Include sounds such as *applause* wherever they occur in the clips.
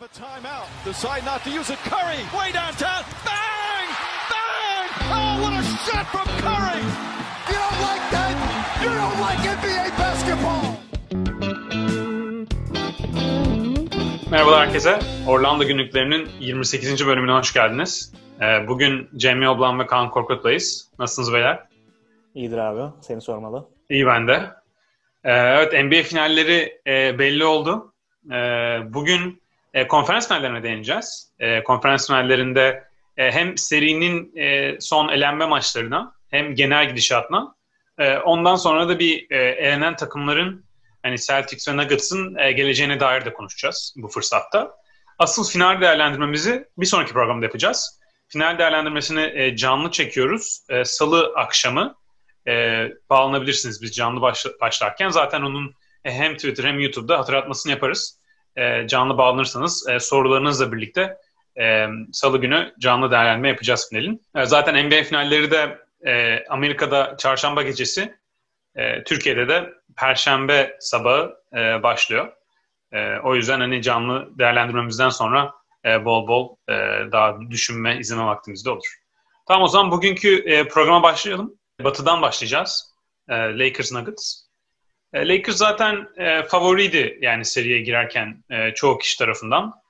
have a timeout. Decide not to use it. Curry, way downtown. Bang! Bang! Oh, what a shot from Curry! You don't like that? You don't like NBA basketball! Merhabalar herkese. Orlando günlüklerinin 28. bölümüne hoş geldiniz. Ee, Bugün Cemil Oblan ve Kaan Korkut'layız. Nasılsınız beyler? İyidir abi. Seni sormalı. İyi ben de. Ee, Evet NBA finalleri e, belli oldu. Ee, Bugün e, konferans finallerine değineceğiz. E, Konferans finallerinde e, hem serinin e, son elenme maçlarına hem genel gidişatına e, ondan sonra da bir e, elenen takımların hani Celtics ve Nuggets'ın e, geleceğine dair de konuşacağız bu fırsatta. Asıl final değerlendirmemizi bir sonraki programda yapacağız. Final değerlendirmesini e, canlı çekiyoruz. E, Salı akşamı e, bağlanabilirsiniz biz canlı başla- başlarken. Zaten onun e, hem Twitter hem YouTube'da hatırlatmasını yaparız. E, canlı bağlanırsanız e, sorularınızla birlikte e, Salı günü canlı değerlendirme yapacağız finalin. E, zaten NBA finalleri de e, Amerika'da çarşamba gecesi, e, Türkiye'de de perşembe sabahı e, başlıyor. E, o yüzden hani canlı değerlendirmemizden sonra e, bol bol e, daha düşünme, izleme vaktimiz de olur. Tamam o zaman bugünkü e, programa başlayalım. Batı'dan başlayacağız. E, Lakers Nuggets. E, Lakers zaten e, favoriydi yani seriye girerken e, çoğu kişi tarafından.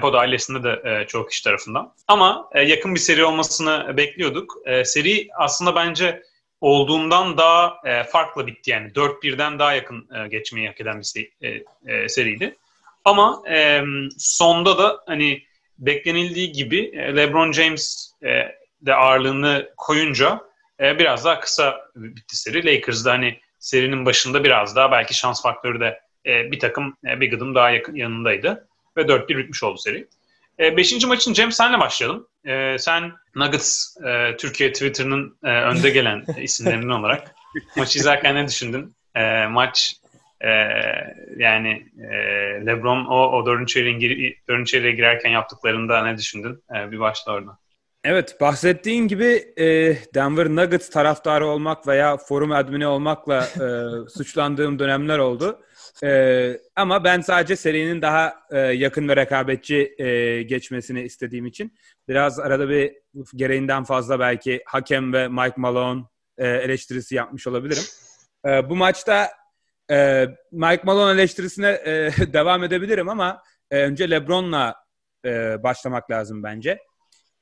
Pod ailesinde de e, çoğu kişi tarafından. Ama e, yakın bir seri olmasını bekliyorduk. E, seri aslında bence olduğundan daha e, farklı bitti yani. 4-1'den daha yakın e, geçmeyi hak eden bir seri, e, e, seriydi. Ama e, sonda da hani beklenildiği gibi e, LeBron James e, de ağırlığını koyunca e, biraz daha kısa bitti seri. Lakers'da hani serinin başında biraz daha belki şans faktörü de e, bir takım e, bir gıdım daha yakın yanındaydı. Ve 4-1 bitmiş oldu seri. E, beşinci maçın Cem senle başlayalım. E, sen Nuggets e, Türkiye Twitter'ının e, önde gelen *laughs* isimlerinden olarak maçı izlerken ne düşündün? E, maç e, yani e, LeBron o, o dördüncü çeyreğe, girerken yaptıklarında ne düşündün? E, bir başla orada. Evet bahsettiğin gibi e, Denver Nuggets taraftarı olmak veya forum admini olmakla e, *laughs* suçlandığım dönemler oldu. E, ama ben sadece serinin daha e, yakın ve rekabetçi e, geçmesini istediğim için biraz arada bir gereğinden fazla belki hakem ve Mike Malone e, eleştirisi yapmış olabilirim. E, bu maçta e, Mike Malone eleştirisine e, *laughs* devam edebilirim ama e, önce LeBron'la e, başlamak lazım bence.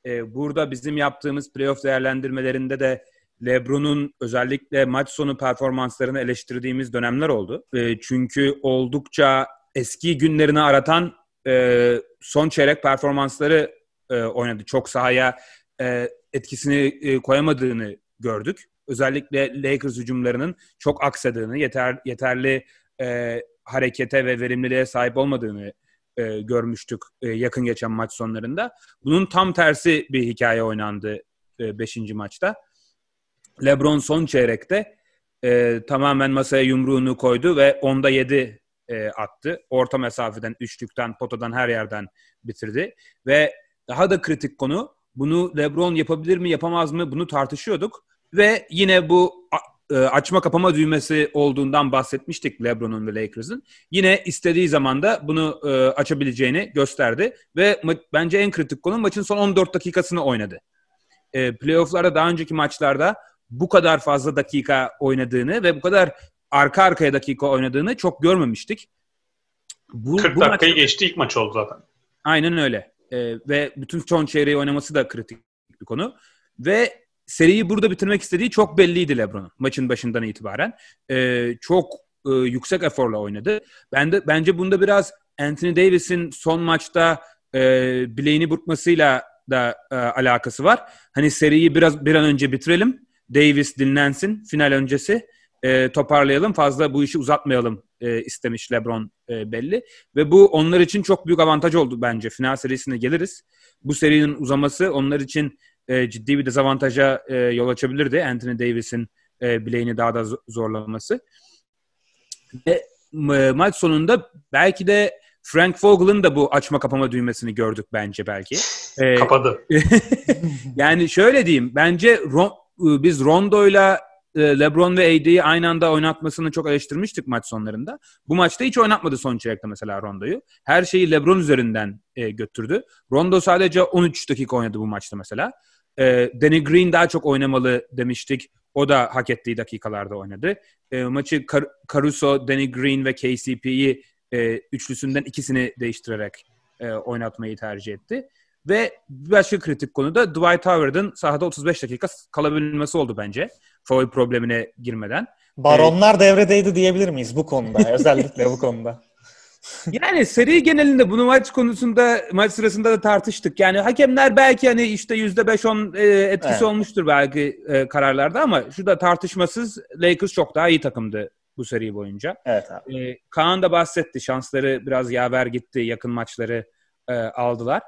E, burada bizim yaptığımız playoff değerlendirmelerinde de LeBron'un özellikle maç sonu performanslarını eleştirdiğimiz dönemler oldu. E, çünkü oldukça eski günlerini aratan e, son çeyrek performansları e, oynadı. Çok sahaya e, etkisini e, koyamadığını gördük. Özellikle Lakers hücumlarının çok aksadığını, yeter, yeterli e, harekete ve verimliliğe sahip olmadığını e, görmüştük e, yakın geçen maç sonlarında. Bunun tam tersi bir hikaye oynandı 5. E, maçta. LeBron son çeyrekte e, tamamen masaya yumruğunu koydu ve onda 7 e, attı. Orta mesafeden, üçlükten, potadan her yerden bitirdi. Ve daha da kritik konu bunu LeBron yapabilir mi yapamaz mı bunu tartışıyorduk. Ve yine bu e, açma kapama düğmesi olduğundan bahsetmiştik LeBron'un ve Lakers'ın. Yine istediği zaman da bunu e, açabileceğini gösterdi ve ma- bence en kritik konu maçın son 14 dakikasını oynadı. E, playoff'larda daha önceki maçlarda bu kadar fazla dakika oynadığını ve bu kadar arka arkaya dakika oynadığını çok görmemiştik. Bu, 40 bu dakikayı maç... geçti ilk maç oldu zaten. Aynen öyle. E, ve bütün son çeyreği oynaması da kritik bir konu. Ve seriyi burada bitirmek istediği çok belliydi LeBron'un maçın başından itibaren. E, çok e, yüksek eforla oynadı. Ben de bence bunda biraz Anthony Davis'in son maçta e, bileğini burkmasıyla da e, alakası var. Hani seriyi biraz bir an önce bitirelim. Davis dinlensin final öncesi. E, toparlayalım. Fazla bu işi uzatmayalım e, istemiş LeBron e, belli. Ve bu onlar için çok büyük avantaj oldu bence. Final serisine geliriz. Bu serinin uzaması onlar için e, ciddi bir dezavantaja e, yol açabilirdi. Anthony Davis'in e, bileğini daha da zorlaması. Ve e, maç sonunda belki de Frank Vogel'ın da bu açma kapama düğmesini gördük bence belki. Ee, *laughs* Kapadı. *laughs* yani şöyle diyeyim. Bence Ron, biz Rondo'yla e, LeBron ve AD'yi aynı anda oynatmasını çok eleştirmiştik maç sonlarında. Bu maçta hiç oynatmadı son çeyrekte mesela Rondo'yu. Her şeyi LeBron üzerinden e, götürdü. Rondo sadece 13 dakika oynadı bu maçta mesela. E, Danny Green daha çok oynamalı demiştik. O da hak ettiği dakikalarda oynadı. E, maçı Car- Caruso, Danny Green ve KCP'yi e, üçlüsünden ikisini değiştirerek e, oynatmayı tercih etti. Ve bir başka kritik konu da Dwight Howard'ın sahada 35 dakika kalabilmesi oldu bence. Foul problemine girmeden. Baronlar ee, devredeydi diyebilir miyiz bu konuda? *laughs* özellikle bu konuda. Yani seri genelinde bunu maç konusunda maç sırasında da tartıştık. Yani hakemler belki hani işte yüzde beş on e, etkisi evet. olmuştur belki e, kararlarda ama şu da tartışmasız Lakers çok daha iyi takımdı bu seri boyunca. Evet abi. E, Kaan da bahsetti. Şansları biraz yaver gitti. Yakın maçları e, aldılar.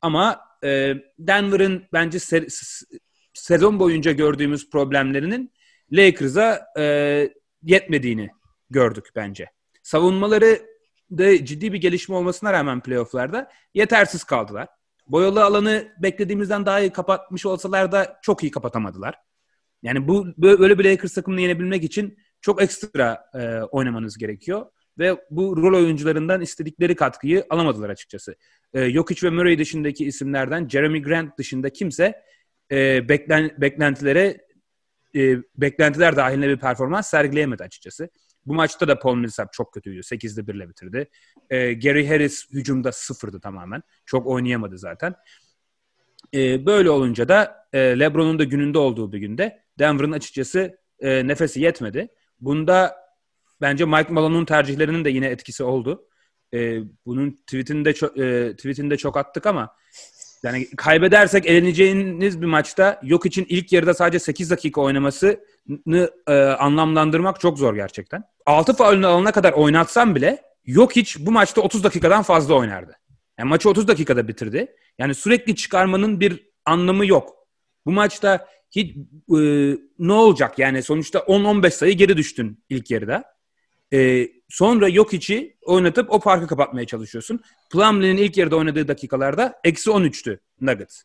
Ama e, Denver'ın bence se- sezon boyunca gördüğümüz problemlerinin Lakers'a e, yetmediğini gördük bence. Savunmaları da ciddi bir gelişme olmasına rağmen playofflarda yetersiz kaldılar. Boyalı alanı beklediğimizden daha iyi kapatmış olsalar da çok iyi kapatamadılar. Yani bu böyle bir Lakers takımını yenebilmek için çok ekstra e, oynamanız gerekiyor ve bu rol oyuncularından istedikleri katkıyı alamadılar açıkçası. E, Jokic ve Murray dışındaki isimlerden Jeremy Grant dışında kimse e, beklen, beklentilere e, beklentiler dahilinde bir performans sergileyemedi açıkçası. Bu maçta da Paul Millsap çok kötüydü. 8'de 1 ile bitirdi. E, Gary Harris hücumda sıfırdı tamamen. Çok oynayamadı zaten. E, böyle olunca da e, LeBron'un da gününde olduğu bir günde Denver'ın açıkçası e, nefesi yetmedi. Bunda bence Mike Malone'un tercihlerinin de yine etkisi oldu. E, bunun tweetini de çok, e, tweetini çok attık ama yani kaybedersek eleneceğiniz bir maçta yok için ilk yarıda sadece 8 dakika oynamasını e, anlamlandırmak çok zor gerçekten. 6 faulünü alana kadar oynatsam bile yok hiç bu maçta 30 dakikadan fazla oynardı. Yani maçı 30 dakikada bitirdi. Yani sürekli çıkarmanın bir anlamı yok. Bu maçta hiç e, ne olacak yani sonuçta 10-15 sayı geri düştün ilk yarıda. E, sonra yok içi oynatıp o farkı kapatmaya çalışıyorsun. Plumlee'nin ilk yarıda oynadığı dakikalarda eksi 13'tü Nuggets.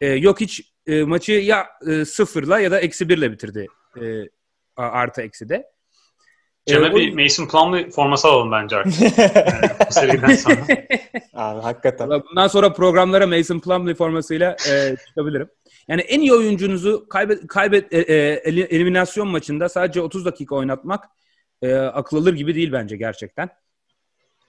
E, yok hiç e, maçı ya e, sıfırla ya da eksi birle bitirdi e, artı eksi de. Cem'e ee, bir Mason Plumlee forması alalım bence artık. bu seriden sonra. *laughs* Abi hakikaten. Bundan sonra programlara Mason Plumlee formasıyla e, çıkabilirim. Yani en iyi oyuncunuzu kaybet, kaybet e, e, eliminasyon maçında sadece 30 dakika oynatmak e, akıl alır gibi değil bence gerçekten.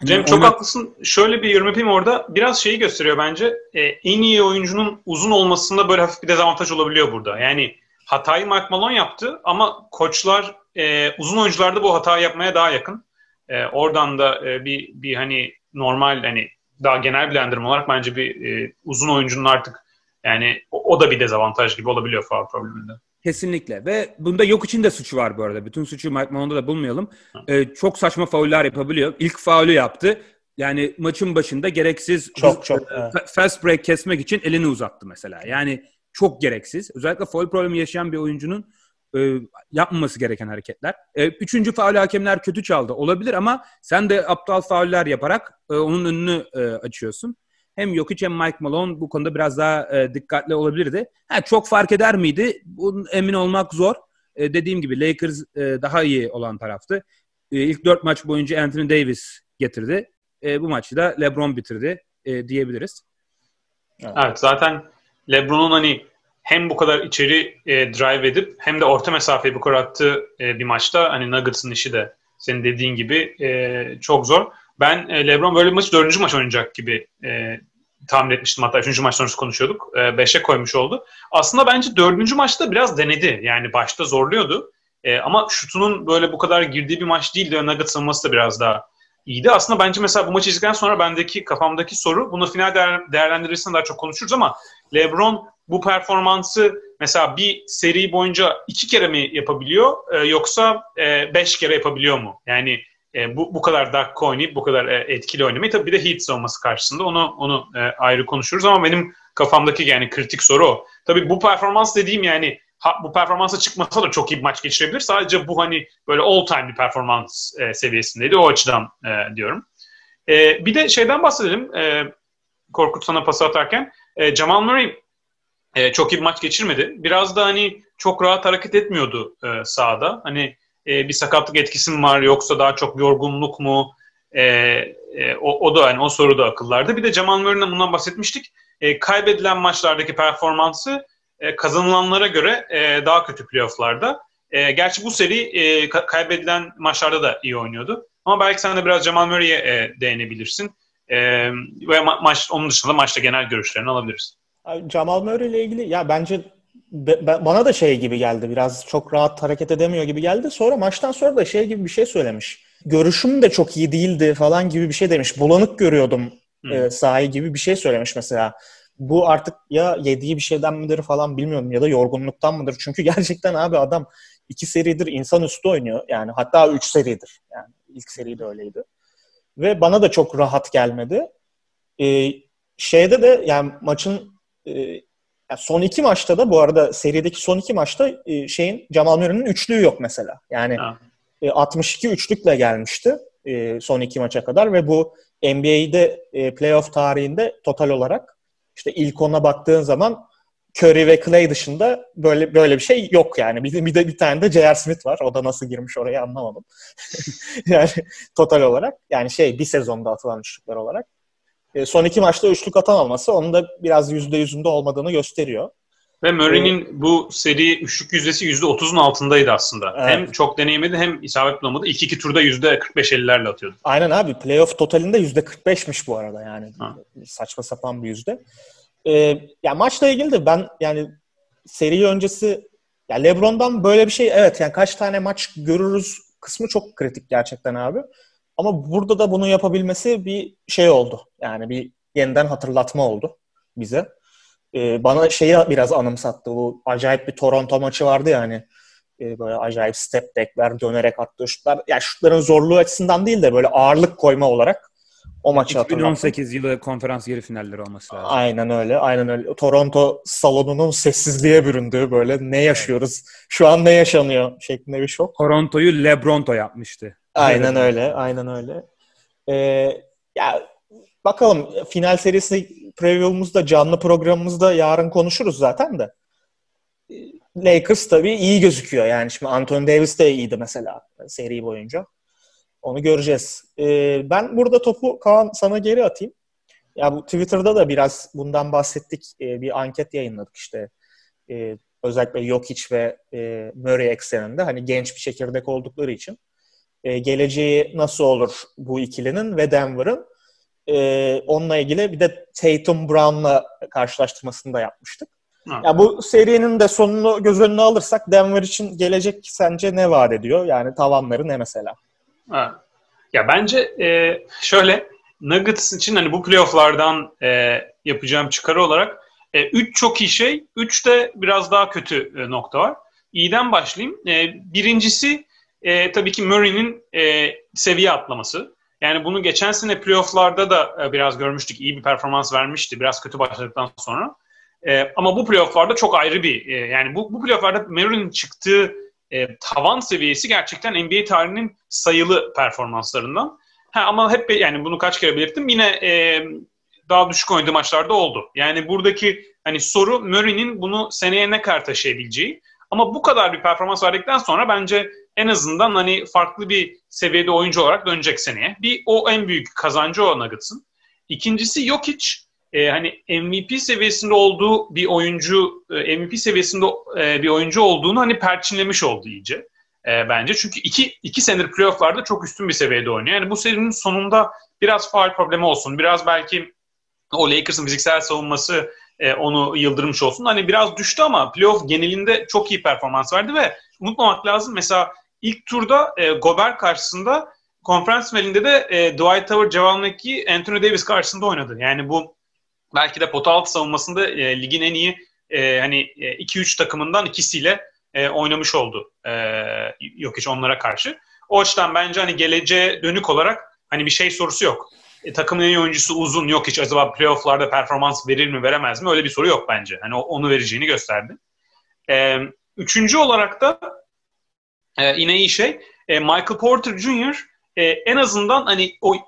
Cem yani çok ona... haklısın. Şöyle bir yorum yapayım orada. Biraz şeyi gösteriyor bence. E, en iyi oyuncunun uzun olmasında böyle hafif bir dezavantaj olabiliyor burada. Yani hatayı Mark Malone yaptı ama koçlar e, uzun oyuncularda bu hatayı yapmaya daha yakın. E, oradan da e, bir bir hani normal hani daha genel bilendirme olarak bence bir e, uzun oyuncunun artık yani o, o da bir dezavantaj gibi olabiliyor faul probleminde. Kesinlikle ve bunda yok için de suçu var bu arada. Bütün suçu Mike Malone'da da bulmayalım. Ee, çok saçma fauller yapabiliyor. İlk faulü yaptı. Yani maçın başında gereksiz çok, çok, e, evet. fast break kesmek için elini uzattı mesela. Yani çok gereksiz. Özellikle foul problemi yaşayan bir oyuncunun e, yapmaması gereken hareketler. E, üçüncü faul hakemler kötü çaldı. Olabilir ama sen de aptal fauller yaparak e, onun önünü e, açıyorsun. Hem Jokic hem Mike Malone bu konuda biraz daha e, dikkatli olabilirdi. Ha, çok fark eder miydi? Bunun emin olmak zor. E, dediğim gibi Lakers e, daha iyi olan taraftı. E, ilk dört maç boyunca Anthony Davis getirdi. E, bu maçı da LeBron bitirdi e, diyebiliriz. Evet. evet zaten LeBron'un hani hem bu kadar içeri e, drive edip hem de orta mesafeyi bu kadar attığı e, bir maçta hani Nuggets'ın işi de senin dediğin gibi e, çok zor. Ben e, LeBron böyle bir maç dördüncü maç oynayacak gibi e, tahmin etmiştim. Hatta üçüncü maç sonrası konuşuyorduk. E, beşe koymuş oldu. Aslında bence dördüncü maçta biraz denedi. Yani başta zorluyordu. E, ama şutunun böyle bu kadar girdiği bir maç değildi. Nuggets da biraz daha iyiydi. Aslında bence mesela bu maçı izledikten sonra bendeki kafamdaki soru bunu final değer, değerlendirirsen daha çok konuşuruz ama LeBron bu performansı mesela bir seri boyunca iki kere mi yapabiliyor e, yoksa e, beş kere yapabiliyor mu? Yani e, bu bu kadar dakika oynayıp bu kadar e, etkili oynamayı tabii bir de Heat olması karşısında onu onu e, ayrı konuşuruz ama benim kafamdaki yani kritik soru o. Tabii bu performans dediğim yani ha, bu performansa çıkmasa da çok iyi bir maç geçirebilir. Sadece bu hani böyle all time bir performans e, seviyesindeydi. O açıdan e, diyorum. E, bir de şeyden bahsedelim. E, Korkut sana pas atarken. E, Jamal Murray e, çok iyi bir maç geçirmedi. Biraz da hani çok rahat hareket etmiyordu e, sahada. Hani e, bir sakatlık etkisi mi var yoksa daha çok yorgunluk mu? E, e, o, o da yani o soru da akıllarda. Bir de Jamal Murray'den bundan bahsetmiştik. E, kaybedilen maçlardaki performansı e, kazanılanlara göre e, daha kötü playofflarda. E, gerçi bu seri e, kaybedilen maçlarda da iyi oynuyordu. Ama belki sen de biraz Jamal Murray'e e, değinebilirsin. E, ve ma- maç onun dışında maçta genel görüşlerini alabiliriz. Jamal Murray ile ilgili ya bence be, bana da şey gibi geldi. Biraz çok rahat hareket edemiyor gibi geldi. Sonra maçtan sonra da şey gibi bir şey söylemiş. Görüşüm de çok iyi değildi falan gibi bir şey demiş. Bulanık görüyordum e, sahayı gibi bir şey söylemiş mesela. Bu artık ya yediği bir şeyden midir falan bilmiyorum ya da yorgunluktan mıdır? Çünkü *laughs* gerçekten abi adam iki seridir insan üstü oynuyor. Yani hatta üç seridir. Yani ilk seri de öyleydi. Ve bana da çok rahat gelmedi. Ee, şeyde de yani maçın e, son iki maçta da bu arada serideki son iki maçta e, şeyin Jamal Murray'nin üçlüğü yok mesela. Yani e, 62 üçlükle gelmişti e, son iki maça kadar ve bu NBA'de e, playoff tarihinde total olarak işte ilk ona baktığın zaman Curry ve Clay dışında böyle böyle bir şey yok yani. Bir de bir, de bir tane de J.R. Smith var. O da nasıl girmiş oraya anlamadım. *laughs* yani total olarak yani şey bir sezonda atılan üçlükler olarak. E, son iki maçta üçlük atamaması onun da biraz yüzde yüzünde olmadığını gösteriyor. Ve Murray'nin ee, bu seri üçlük yüzdesi yüzde otuzun altındaydı aslında. Evet. Hem çok deneyimedi hem isabet bulamadı. İlk iki turda yüzde 45-50'lerle atıyordu. Aynen abi. Playoff totalinde yüzde 45'miş bu arada yani. Ha. Saçma sapan bir yüzde. Ee, ya maçla ilgili de ben yani seri öncesi ya LeBron'dan böyle bir şey evet yani kaç tane maç görürüz kısmı çok kritik gerçekten abi. Ama burada da bunu yapabilmesi bir şey oldu. Yani bir yeniden hatırlatma oldu bize. Ee, bana şeyi biraz anımsattı. Bu acayip bir Toronto maçı vardı ya hani e, böyle acayip step back'ler, dönerek attığı şutlar. Ya yani şutların zorluğu açısından değil de böyle ağırlık koyma olarak o maçı 2018 hatırlattım. yılı konferans yarı finalleri olması lazım. Aynen öyle. Aynen öyle. Toronto salonunun sessizliğe büründüğü böyle ne yaşıyoruz? Şu an ne yaşanıyor şeklinde bir şok. Toronto'yu LeBronto yapmıştı. Aynen öyle. Aynen öyle. Ee, ya bakalım final serisi preview'umuzda canlı programımızda yarın konuşuruz zaten de. Lakers tabii iyi gözüküyor. Yani şimdi Anthony Davis de iyiydi mesela seri boyunca. Onu göreceğiz. Ee, ben burada topu Kaan sana geri atayım. Ya bu Twitter'da da biraz bundan bahsettik. Ee, bir anket yayınladık işte. Ee, özellikle Jokic ve e, Murray ekseninde hani genç bir çekirdek oldukları için e, geleceği nasıl olur bu ikilinin ve Denver'ın e, onunla ilgili bir de Tatum Brown'la karşılaştırmasını da yapmıştık. Ha. Ya bu serinin de sonunu göz önüne alırsak Denver için gelecek sence ne vaat ediyor? Yani tavanları ne mesela? Ha. Ya bence e, şöyle Nuggets için hani bu playofflardan e, yapacağım çıkarı olarak e, üç çok iyi şey, üç de biraz daha kötü e, nokta var. İyiden başlayayım. E, birincisi e, tabii ki Murray'nin e, seviye atlaması. Yani bunu geçen sene playofflarda da e, biraz görmüştük. İyi bir performans vermişti biraz kötü başladıktan sonra. E, ama bu playofflarda çok ayrı bir e, yani bu, bu playofflarda Murray'nin çıktığı e, tavan seviyesi gerçekten NBA tarihinin sayılı performanslarından. Ha, ama hep yani bunu kaç kere belirttim yine e, daha düşük oynadığı maçlarda oldu. Yani buradaki hani soru Murray'nin bunu seneye ne kadar taşıyabileceği. Ama bu kadar bir performans verdikten sonra bence en azından hani farklı bir seviyede oyuncu olarak dönecek seneye. Bir o en büyük kazancı o Nuggets'ın. İkincisi Jokic e, hani MVP seviyesinde olduğu bir oyuncu, e, MVP seviyesinde e, bir oyuncu olduğunu hani perçinlemiş oldu iyice e, bence. Çünkü iki, iki senedir playofflarda çok üstün bir seviyede oynuyor. Yani bu serinin sonunda biraz faal problemi olsun, biraz belki o Lakers'ın fiziksel savunması e, onu yıldırmış olsun. Hani biraz düştü ama playoff genelinde çok iyi performans verdi ve unutmamak lazım. Mesela ilk turda e, Gobert karşısında konferans finalinde de e, Dwight Howard, Javal McGee, Anthony Davis karşısında oynadı. Yani bu belki de pota altı savunmasında e, ligin en iyi e, hani 2-3 e, takımından ikisiyle e, oynamış oldu e, yok hiç onlara karşı. O açıdan bence hani geleceğe dönük olarak hani bir şey sorusu yok. E, takımın en iyi oyuncusu uzun yok hiç acaba playofflarda performans verir mi veremez mi öyle bir soru yok bence. Hani onu vereceğini gösterdi. E, üçüncü olarak da e, yine iyi şey e, Michael Porter Jr e, en azından hani o e,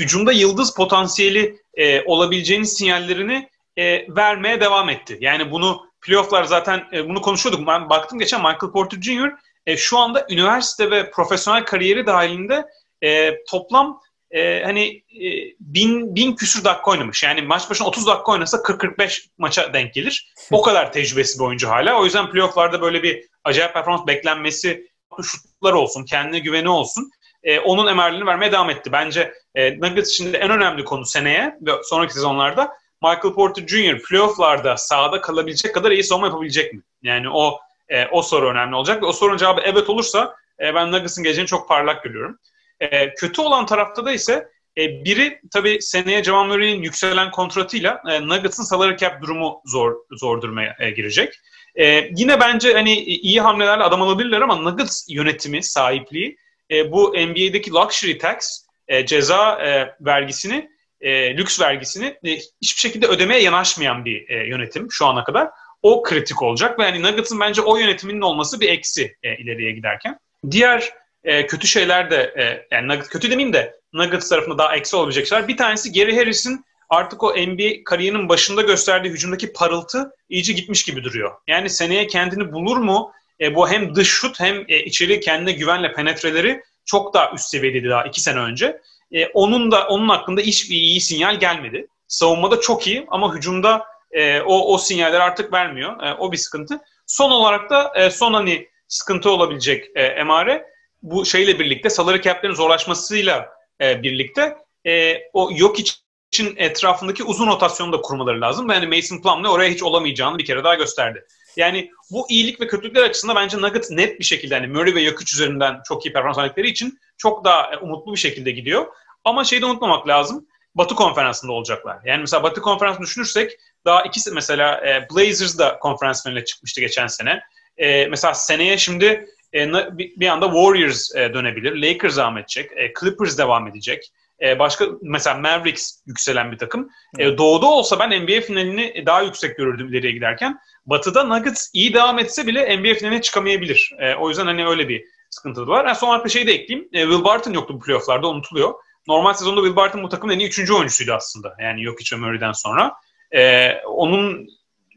hücumda yıldız potansiyeli e, olabileceğini sinyallerini e, vermeye devam etti. Yani bunu playofflar zaten e, bunu konuşuyorduk. Ben baktım geçen Michael Porter Jr. E, şu anda üniversite ve profesyonel kariyeri dahilinde e, toplam e, hani e, bin, bin küsür dakika oynamış. Yani maç başına 30 dakika oynasa 40-45 maça denk gelir. O *laughs* kadar tecrübesi bir oyuncu hala. O yüzden playofflarda böyle bir acayip performans beklenmesi şutlar olsun, kendine güveni olsun. E, onun emarlarını vermeye devam etti. Bence e, Nuggets için de en önemli konu seneye ve sonraki sezonlarda Michael Porter Jr. playofflarda sahada kalabilecek kadar iyi savunma yapabilecek mi? Yani o e, o soru önemli olacak ve o sorunun cevabı evet olursa e, ben Nuggets'ın geleceğini çok parlak görüyorum. E, kötü olan tarafta da ise e, biri tabii seneye Jamal Murray'in yükselen kontratıyla e, Nuggets'ın salary cap durumu zor zor durmaya e, girecek. E, yine bence hani iyi hamlelerle adam alabilirler ama Nuggets yönetimi, sahipliği e, bu NBA'deki luxury tax e, ceza e, vergisini, e, lüks vergisini e, hiçbir şekilde ödemeye yanaşmayan bir e, yönetim şu ana kadar. O kritik olacak ve yani Nuggets'ın bence o yönetiminin olması bir eksi e, ileriye giderken. Diğer e, kötü şeyler de e, yani Nuggets, kötü demeyeyim de Nuggets tarafında daha eksi olabilecek şeyler. Bir tanesi Gary Harris'in artık o NBA kariyerinin başında gösterdiği hücumdaki parıltı iyice gitmiş gibi duruyor. Yani seneye kendini bulur mu? E, bu hem dış şut hem e, içeri kendine güvenle penetreleri çok daha üst seviyedeydi daha iki sene önce. E, onun da onun hakkında hiçbir iyi sinyal gelmedi. Savunmada çok iyi ama hücumda e, o o sinyaller artık vermiyor. E, o bir sıkıntı. Son olarak da e, son hani sıkıntı olabilecek e, emare bu şeyle birlikte salary cap'lerin zorlaşmasıyla e, birlikte e, o yok için etrafındaki uzun rotasyonu da kurmaları lazım. Yani Mason Plumlee oraya hiç olamayacağını bir kere daha gösterdi. Yani bu iyilik ve kötülükler açısından bence Nuggets net bir şekilde hani Murray ve Jokic üzerinden çok iyi performans verdikleri için çok daha e, umutlu bir şekilde gidiyor. Ama şeyi de unutmamak lazım. Batı konferansında olacaklar. Yani mesela Batı konferansını düşünürsek daha ikisi mesela e, Blazers da konferans finaline çıkmıştı geçen sene. E, mesela seneye şimdi e, bir anda Warriors e, dönebilir. Lakers devam edecek. E, Clippers devam edecek. E, başka mesela Mavericks yükselen bir takım. E, doğuda olsa ben NBA finalini daha yüksek görürdüm ileriye giderken. Batı'da Nuggets iyi devam etse bile NBA finaline çıkamayabilir. E, o yüzden hani öyle bir sıkıntı var. Yani son olarak bir şey de ekleyeyim. E, Will Barton yoktu bu playofflarda unutuluyor. Normal sezonda Will Barton bu takımın en iyi üçüncü oyuncusuydu aslında. Yani Jokic ve Murray'den sonra. E, onun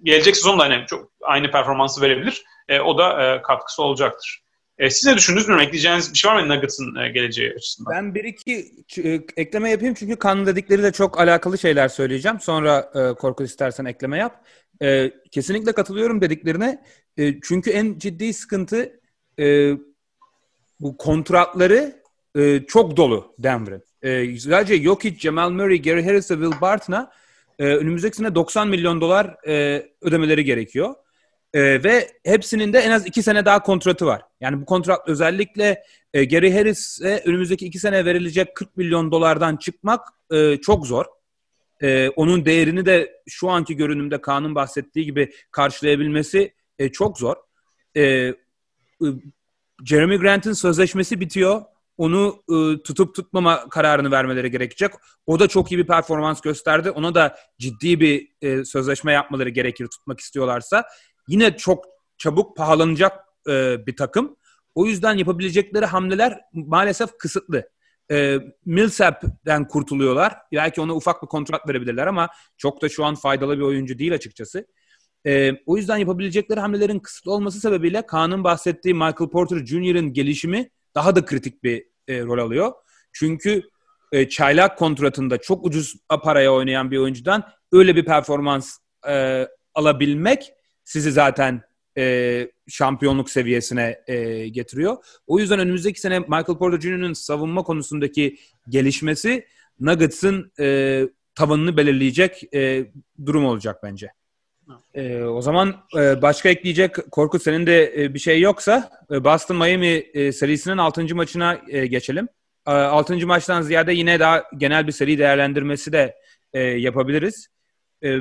gelecek sezonda hani çok aynı performansı verebilir. E, o da e, katkısı olacaktır. E, siz ne düşündünüz bilmiyorum. Ekleyeceğiniz bir şey var mı Nuggets'ın e, geleceği açısından? Ben bir iki e, ekleme yapayım çünkü kan dedikleri de çok alakalı şeyler söyleyeceğim. Sonra e, Korkut istersen ekleme yap. E, kesinlikle katılıyorum dediklerine. E, çünkü en ciddi sıkıntı e, bu kontratları e, çok dolu Denver'ın. E, sadece Jokic, Jamal Murray, Gary Harris ve Will Barton'a e, önümüzdeki sene 90 milyon dolar e, ödemeleri gerekiyor. E, ve hepsinin de en az iki sene daha kontratı var. Yani bu kontrat özellikle e, Gary Harris'e önümüzdeki iki sene verilecek 40 milyon dolardan çıkmak e, çok zor. E, onun değerini de şu anki görünümde Kaan'ın bahsettiği gibi karşılayabilmesi e, çok zor. E, Jeremy Grant'ın sözleşmesi bitiyor. Onu e, tutup tutmama kararını vermeleri gerekecek. O da çok iyi bir performans gösterdi. Ona da ciddi bir e, sözleşme yapmaları gerekir tutmak istiyorlarsa yine çok çabuk pahalanacak e, bir takım. O yüzden yapabilecekleri hamleler maalesef kısıtlı. E, Millsap'den kurtuluyorlar. Belki ona ufak bir kontrat verebilirler ama çok da şu an faydalı bir oyuncu değil açıkçası. E, o yüzden yapabilecekleri hamlelerin kısıtlı olması sebebiyle Kaan'ın bahsettiği Michael Porter Jr.'ın gelişimi daha da kritik bir e, rol alıyor. Çünkü e, çaylak kontratında çok ucuz paraya oynayan bir oyuncudan öyle bir performans e, alabilmek sizi zaten e, şampiyonluk seviyesine e, getiriyor. O yüzden önümüzdeki sene Michael Porter Jr.'ın savunma konusundaki gelişmesi Nuggets'ın e, tavanını belirleyecek e, durum olacak bence. E, o zaman e, başka ekleyecek Korkut senin de e, bir şey yoksa e, Boston Miami e, serisinin 6. maçına e, geçelim. E, 6. maçtan ziyade yine daha genel bir seri değerlendirmesi de e, yapabiliriz. E,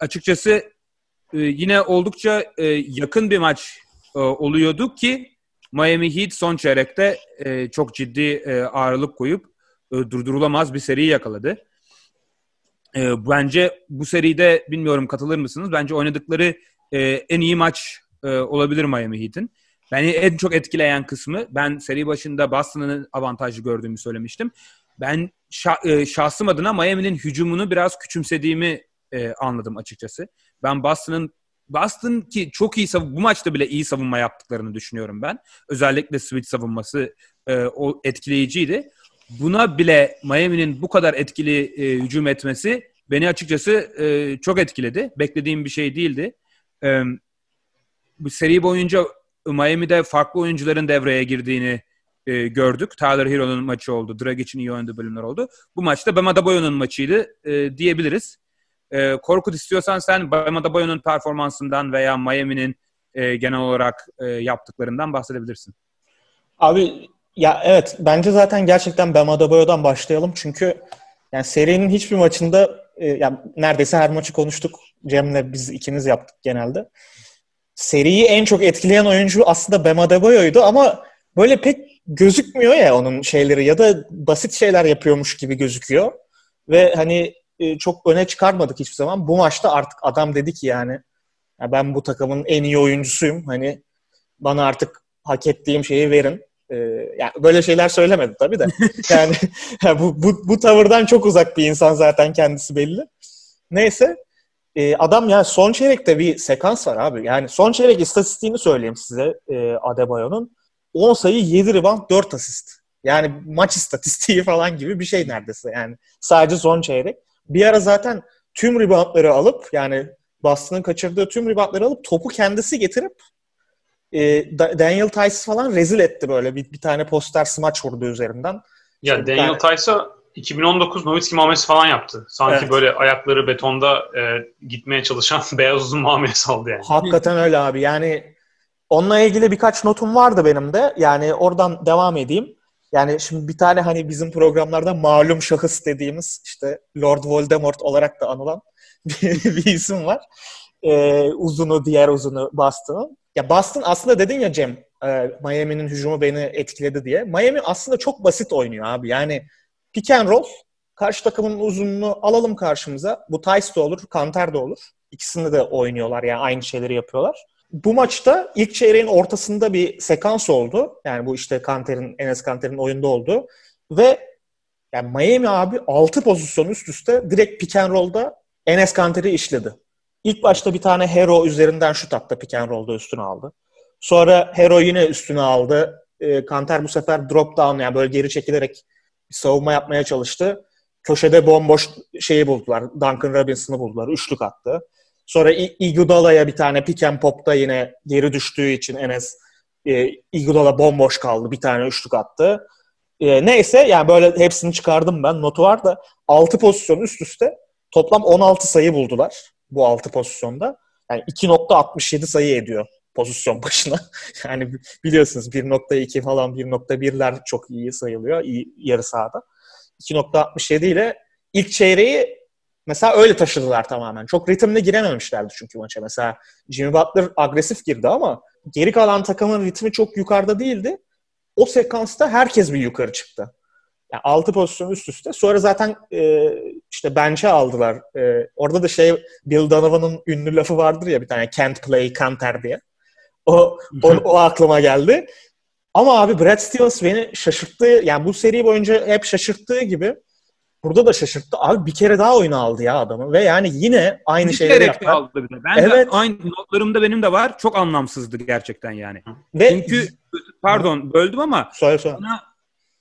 açıkçası e, yine oldukça e, yakın bir maç e, oluyordu ki Miami Heat son çeyrekte e, çok ciddi e, ağırlık koyup durdurulamaz bir seri yakaladı. Bence bu seride bilmiyorum katılır mısınız? Bence oynadıkları en iyi maç olabilir Miami Heat'in. Beni en çok etkileyen kısmı ben seri başında Boston'ın avantajlı gördüğümü söylemiştim. Ben şah, şahsım adına Miami'nin hücumunu biraz küçümsediğimi anladım açıkçası. Ben Boston'ın Boston ki çok iyi savun bu maçta bile iyi savunma yaptıklarını düşünüyorum ben. Özellikle switch savunması e, o etkileyiciydi. Buna bile Miami'nin bu kadar etkili e, hücum etmesi beni açıkçası e, çok etkiledi. Beklediğim bir şey değildi. E, bu seri boyunca Miami'de farklı oyuncuların devreye girdiğini e, gördük. Tyler Hero'nun maçı oldu. Dragic'in iyi oynadığı bölümler oldu. Bu maçta Bam Adebayo'nun maçıydı e, diyebiliriz. E, Korkut istiyorsan sen Bam Adebayo'nun performansından veya Miami'nin e, genel olarak e, yaptıklarından bahsedebilirsin. Abi ya evet bence zaten gerçekten Bam Adebayo'dan başlayalım çünkü yani serinin hiçbir maçında e, yani neredeyse her maçı konuştuk. Cem'le biz ikimiz yaptık genelde. Seriyi en çok etkileyen oyuncu aslında Bam Adebayo'ydu ama böyle pek gözükmüyor ya onun şeyleri ya da basit şeyler yapıyormuş gibi gözüküyor. Ve hani e, çok öne çıkarmadık hiçbir zaman. Bu maçta artık adam dedi ki yani ya ben bu takımın en iyi oyuncusuyum. Hani bana artık hak ettiğim şeyi verin. Ee, yani böyle şeyler söylemedi tabii de. *laughs* yani bu, bu, bu tavırdan çok uzak bir insan zaten kendisi belli. Neyse e, adam yani son çeyrekte bir sekans var abi. Yani son çeyrek istatistiğini söyleyeyim size e, Adebayo'nun. 10 sayı, 7 rebound, 4 asist. Yani maç istatistiği falan gibi bir şey neredeyse yani. Sadece son çeyrek. Bir ara zaten tüm reboundları alıp yani Boston'ın kaçırdığı tüm reboundları alıp topu kendisi getirip e, Daniel Tice falan rezil etti böyle. Bir, bir tane poster smaç vurdu üzerinden. Ya işte Daniel tane... Tice'a 2019 Nowitzki muamelesi falan yaptı. Sanki evet. böyle ayakları betonda e, gitmeye çalışan *laughs* beyaz uzun muamelesi oldu yani. Hakikaten öyle abi. Yani onunla ilgili birkaç notum vardı benim de. Yani oradan devam edeyim. Yani şimdi bir tane hani bizim programlarda malum şahıs dediğimiz işte Lord Voldemort olarak da anılan *laughs* bir, bir isim var. Ee, uzunu, diğer uzunu Boston'ın. Ya Boston aslında dedin ya Cem, e, Miami'nin hücumu beni etkiledi diye. Miami aslında çok basit oynuyor abi. Yani pick and roll, karşı takımın uzunluğunu alalım karşımıza. Bu Tice de olur, Kanter de olur. İkisini de oynuyorlar yani aynı şeyleri yapıyorlar. Bu maçta ilk çeyreğin ortasında bir sekans oldu. Yani bu işte Kanter'in, Enes Kanter'in oyunda oldu. Ve yani Miami abi 6 pozisyon üst üste direkt pick and roll'da Enes Kanter'i işledi. İlk başta bir tane Hero üzerinden şut attı pick and roll'da üstüne aldı. Sonra Hero yine üstüne aldı. E, Kanter bu sefer drop down yani böyle geri çekilerek savunma yapmaya çalıştı. Köşede bomboş şeyi buldular. Duncan Robinson'ı buldular. Üçlük attı. Sonra Iguodala'ya bir tane pick and pop'ta yine geri düştüğü için Enes e, Iguodala bomboş kaldı. Bir tane üçlük attı. E, neyse yani böyle hepsini çıkardım ben. Notu var da 6 pozisyon üst üste toplam 16 sayı buldular bu 6 pozisyonda. Yani 2.67 sayı ediyor pozisyon başına. *laughs* yani biliyorsunuz 1.2 falan 1.1'ler çok iyi sayılıyor iyi, yarı sahada. 2.67 ile ilk çeyreği mesela öyle taşıdılar tamamen. Çok ritimle girememişlerdi çünkü maça. Mesela Jimmy Butler agresif girdi ama geri kalan takımın ritmi çok yukarıda değildi. O sekansta herkes bir yukarı çıktı. Yani 6 pozisyon üst üste. Sonra zaten e, işte bench'e aldılar. E, orada da şey Bill Donovan'ın ünlü lafı vardır ya bir tane can't play counter diye. O, o, o aklıma geldi. Ama abi Brad Stevens beni şaşırttı. Yani bu seri boyunca hep şaşırttığı gibi burada da şaşırttı. Abi bir kere daha oyunu aldı ya adamı ve yani yine aynı bir şeyleri yaptı. aldı bir de. Ben evet. de aynı notlarımda benim de var. Çok anlamsızdı gerçekten yani. Ve Çünkü pardon böldüm ama söyle, söyle. Bana,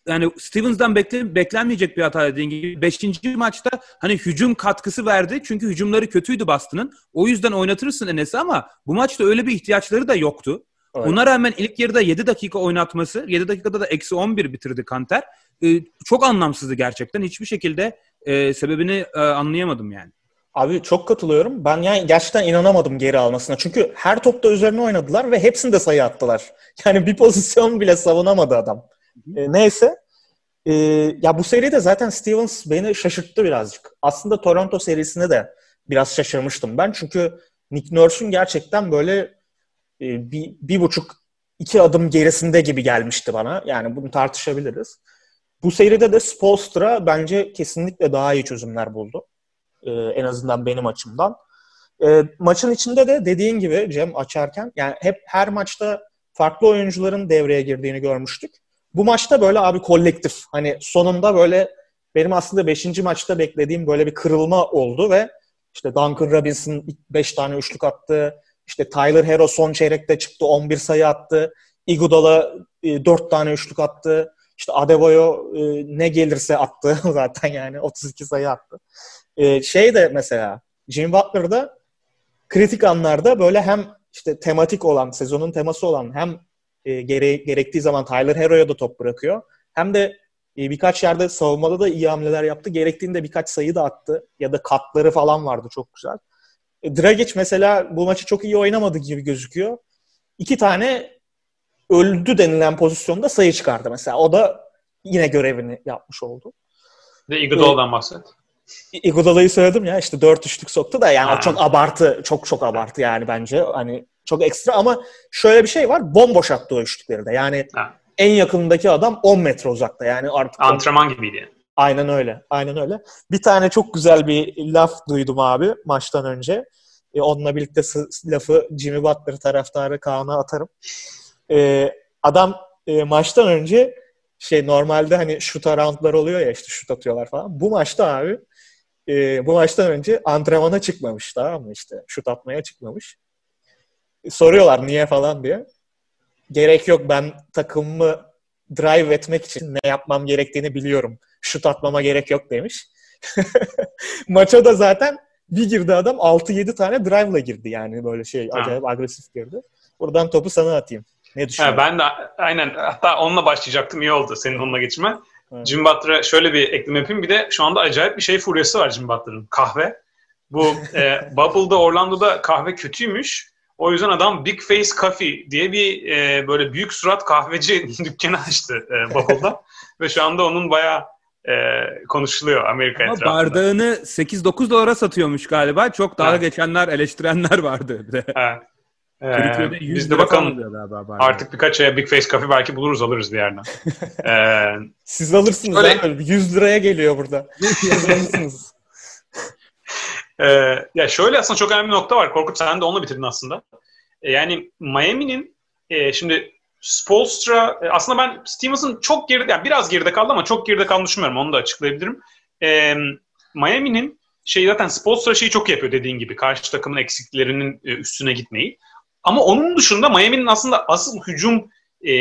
yani Stevens'dan bekle, beklenmeyecek bir hata dediğin gibi. Beşinci maçta hani hücum katkısı verdi. Çünkü hücumları kötüydü Boston'ın. O yüzden oynatırsın Enes'i ama bu maçta öyle bir ihtiyaçları da yoktu. Evet. Ona rağmen ilk yarıda 7 dakika oynatması, 7 dakikada da eksi 11 bitirdi Kanter. Ee, çok anlamsızdı gerçekten. Hiçbir şekilde e, sebebini e, anlayamadım yani. Abi çok katılıyorum. Ben yani gerçekten inanamadım geri almasına. Çünkü her topta üzerine oynadılar ve hepsinde sayı attılar. *laughs* Yani bir pozisyon bile savunamadı adam. E, neyse. E, ya bu seride zaten Stevens beni şaşırttı birazcık. Aslında Toronto serisinde de biraz şaşırmıştım ben. Çünkü Nick Nurse'un gerçekten böyle e, bir, bir buçuk iki adım gerisinde gibi gelmişti bana. Yani bunu tartışabiliriz. Bu seride de Spolstra bence kesinlikle daha iyi çözümler buldu. Ee, en azından benim açımdan. Ee, maçın içinde de dediğin gibi Cem açarken yani hep her maçta farklı oyuncuların devreye girdiğini görmüştük. Bu maçta böyle abi kolektif. Hani sonunda böyle benim aslında 5. maçta beklediğim böyle bir kırılma oldu ve işte Duncan Robinson 5 tane üçlük attı. İşte Tyler Hero son çeyrekte çıktı 11 sayı attı. Iguodala e, 4 tane üçlük attı. İşte Adebayo e, ne gelirse attı *laughs* zaten yani 32 sayı attı. E, şey de mesela Jimmy Butler'da kritik anlarda böyle hem işte tematik olan, sezonun teması olan hem e, gere, gerektiği zaman Tyler Hero'ya da top bırakıyor. Hem de birkaç yerde savunmada da iyi hamleler yaptı. Gerektiğinde birkaç sayı da attı. Ya da katları falan vardı çok güzel. Dragic mesela bu maçı çok iyi oynamadı gibi gözüküyor. İki tane öldü denilen pozisyonda sayı çıkardı mesela. O da yine görevini yapmış oldu. Ve Iguodala'dan bahset. Iguodala'yı söyledim ya işte dört üçlük soktu da yani ha. çok abartı, çok çok abartı yani bence. Hani çok ekstra ama şöyle bir şey var. Bomboş attı o üçlükleri de. Yani ha. en yakınındaki adam 10 metre uzakta. Yani artık antrenman gibiydi. Aynen öyle. Aynen öyle. Bir tane çok güzel bir laf duydum abi maçtan önce. E, onunla birlikte lafı Jimmy Butler taraftarı Kaan'a atarım. E, adam e, maçtan önce şey normalde hani şut roundlar oluyor ya işte şut atıyorlar falan. Bu maçta abi e, bu maçtan önce antrenmana çıkmamış tamam mı işte şut atmaya çıkmamış. E, soruyorlar niye falan diye. Gerek yok ben takımımı drive etmek için ne yapmam gerektiğini biliyorum. Şut atmama gerek yok demiş. *laughs* Maça da zaten bir girdi adam 6-7 tane drive'la girdi yani böyle şey acayip ha. agresif girdi. Buradan topu sana atayım. Ne düşünüyorsun? ben de aynen hatta onunla başlayacaktım iyi oldu senin onunla geçme. Evet. Jim Butler'a şöyle bir ekleme yapayım. Bir de şu anda acayip bir şey furyası var Jim Butler'ın. Kahve. Bu e, *laughs* Bubble'da Orlando'da kahve kötüymüş. O yüzden adam Big Face Coffee diye bir e, böyle büyük surat kahveci *laughs* dükkanı açtı e, Bubble'da. Ve şu anda onun bayağı e, konuşuluyor Amerika Ama etrafında. bardağını 8-9 dolara satıyormuş galiba. Çok daha geçenler, eleştirenler vardı. Evet. Ee, biz de bakalım artık birkaç aya Big Face Coffee belki buluruz alırız bir yerden. *laughs* ee, Siz alırsınız öyle... abi. 100 liraya geliyor burada. *laughs* alırsınız. ee, ya şöyle aslında çok önemli bir nokta var. Korkut sen de onunla bitirdin aslında. Ee, yani Miami'nin e, şimdi Spolstra e, aslında ben Stevens'ın çok geride yani biraz geride kaldı ama çok geride kaldığını düşünmüyorum. Onu da açıklayabilirim. Ee, Miami'nin şey zaten Spolstra şeyi çok yapıyor dediğin gibi. Karşı takımın eksiklerinin e, üstüne gitmeyi. Ama onun dışında Miami'nin aslında asıl hücum e,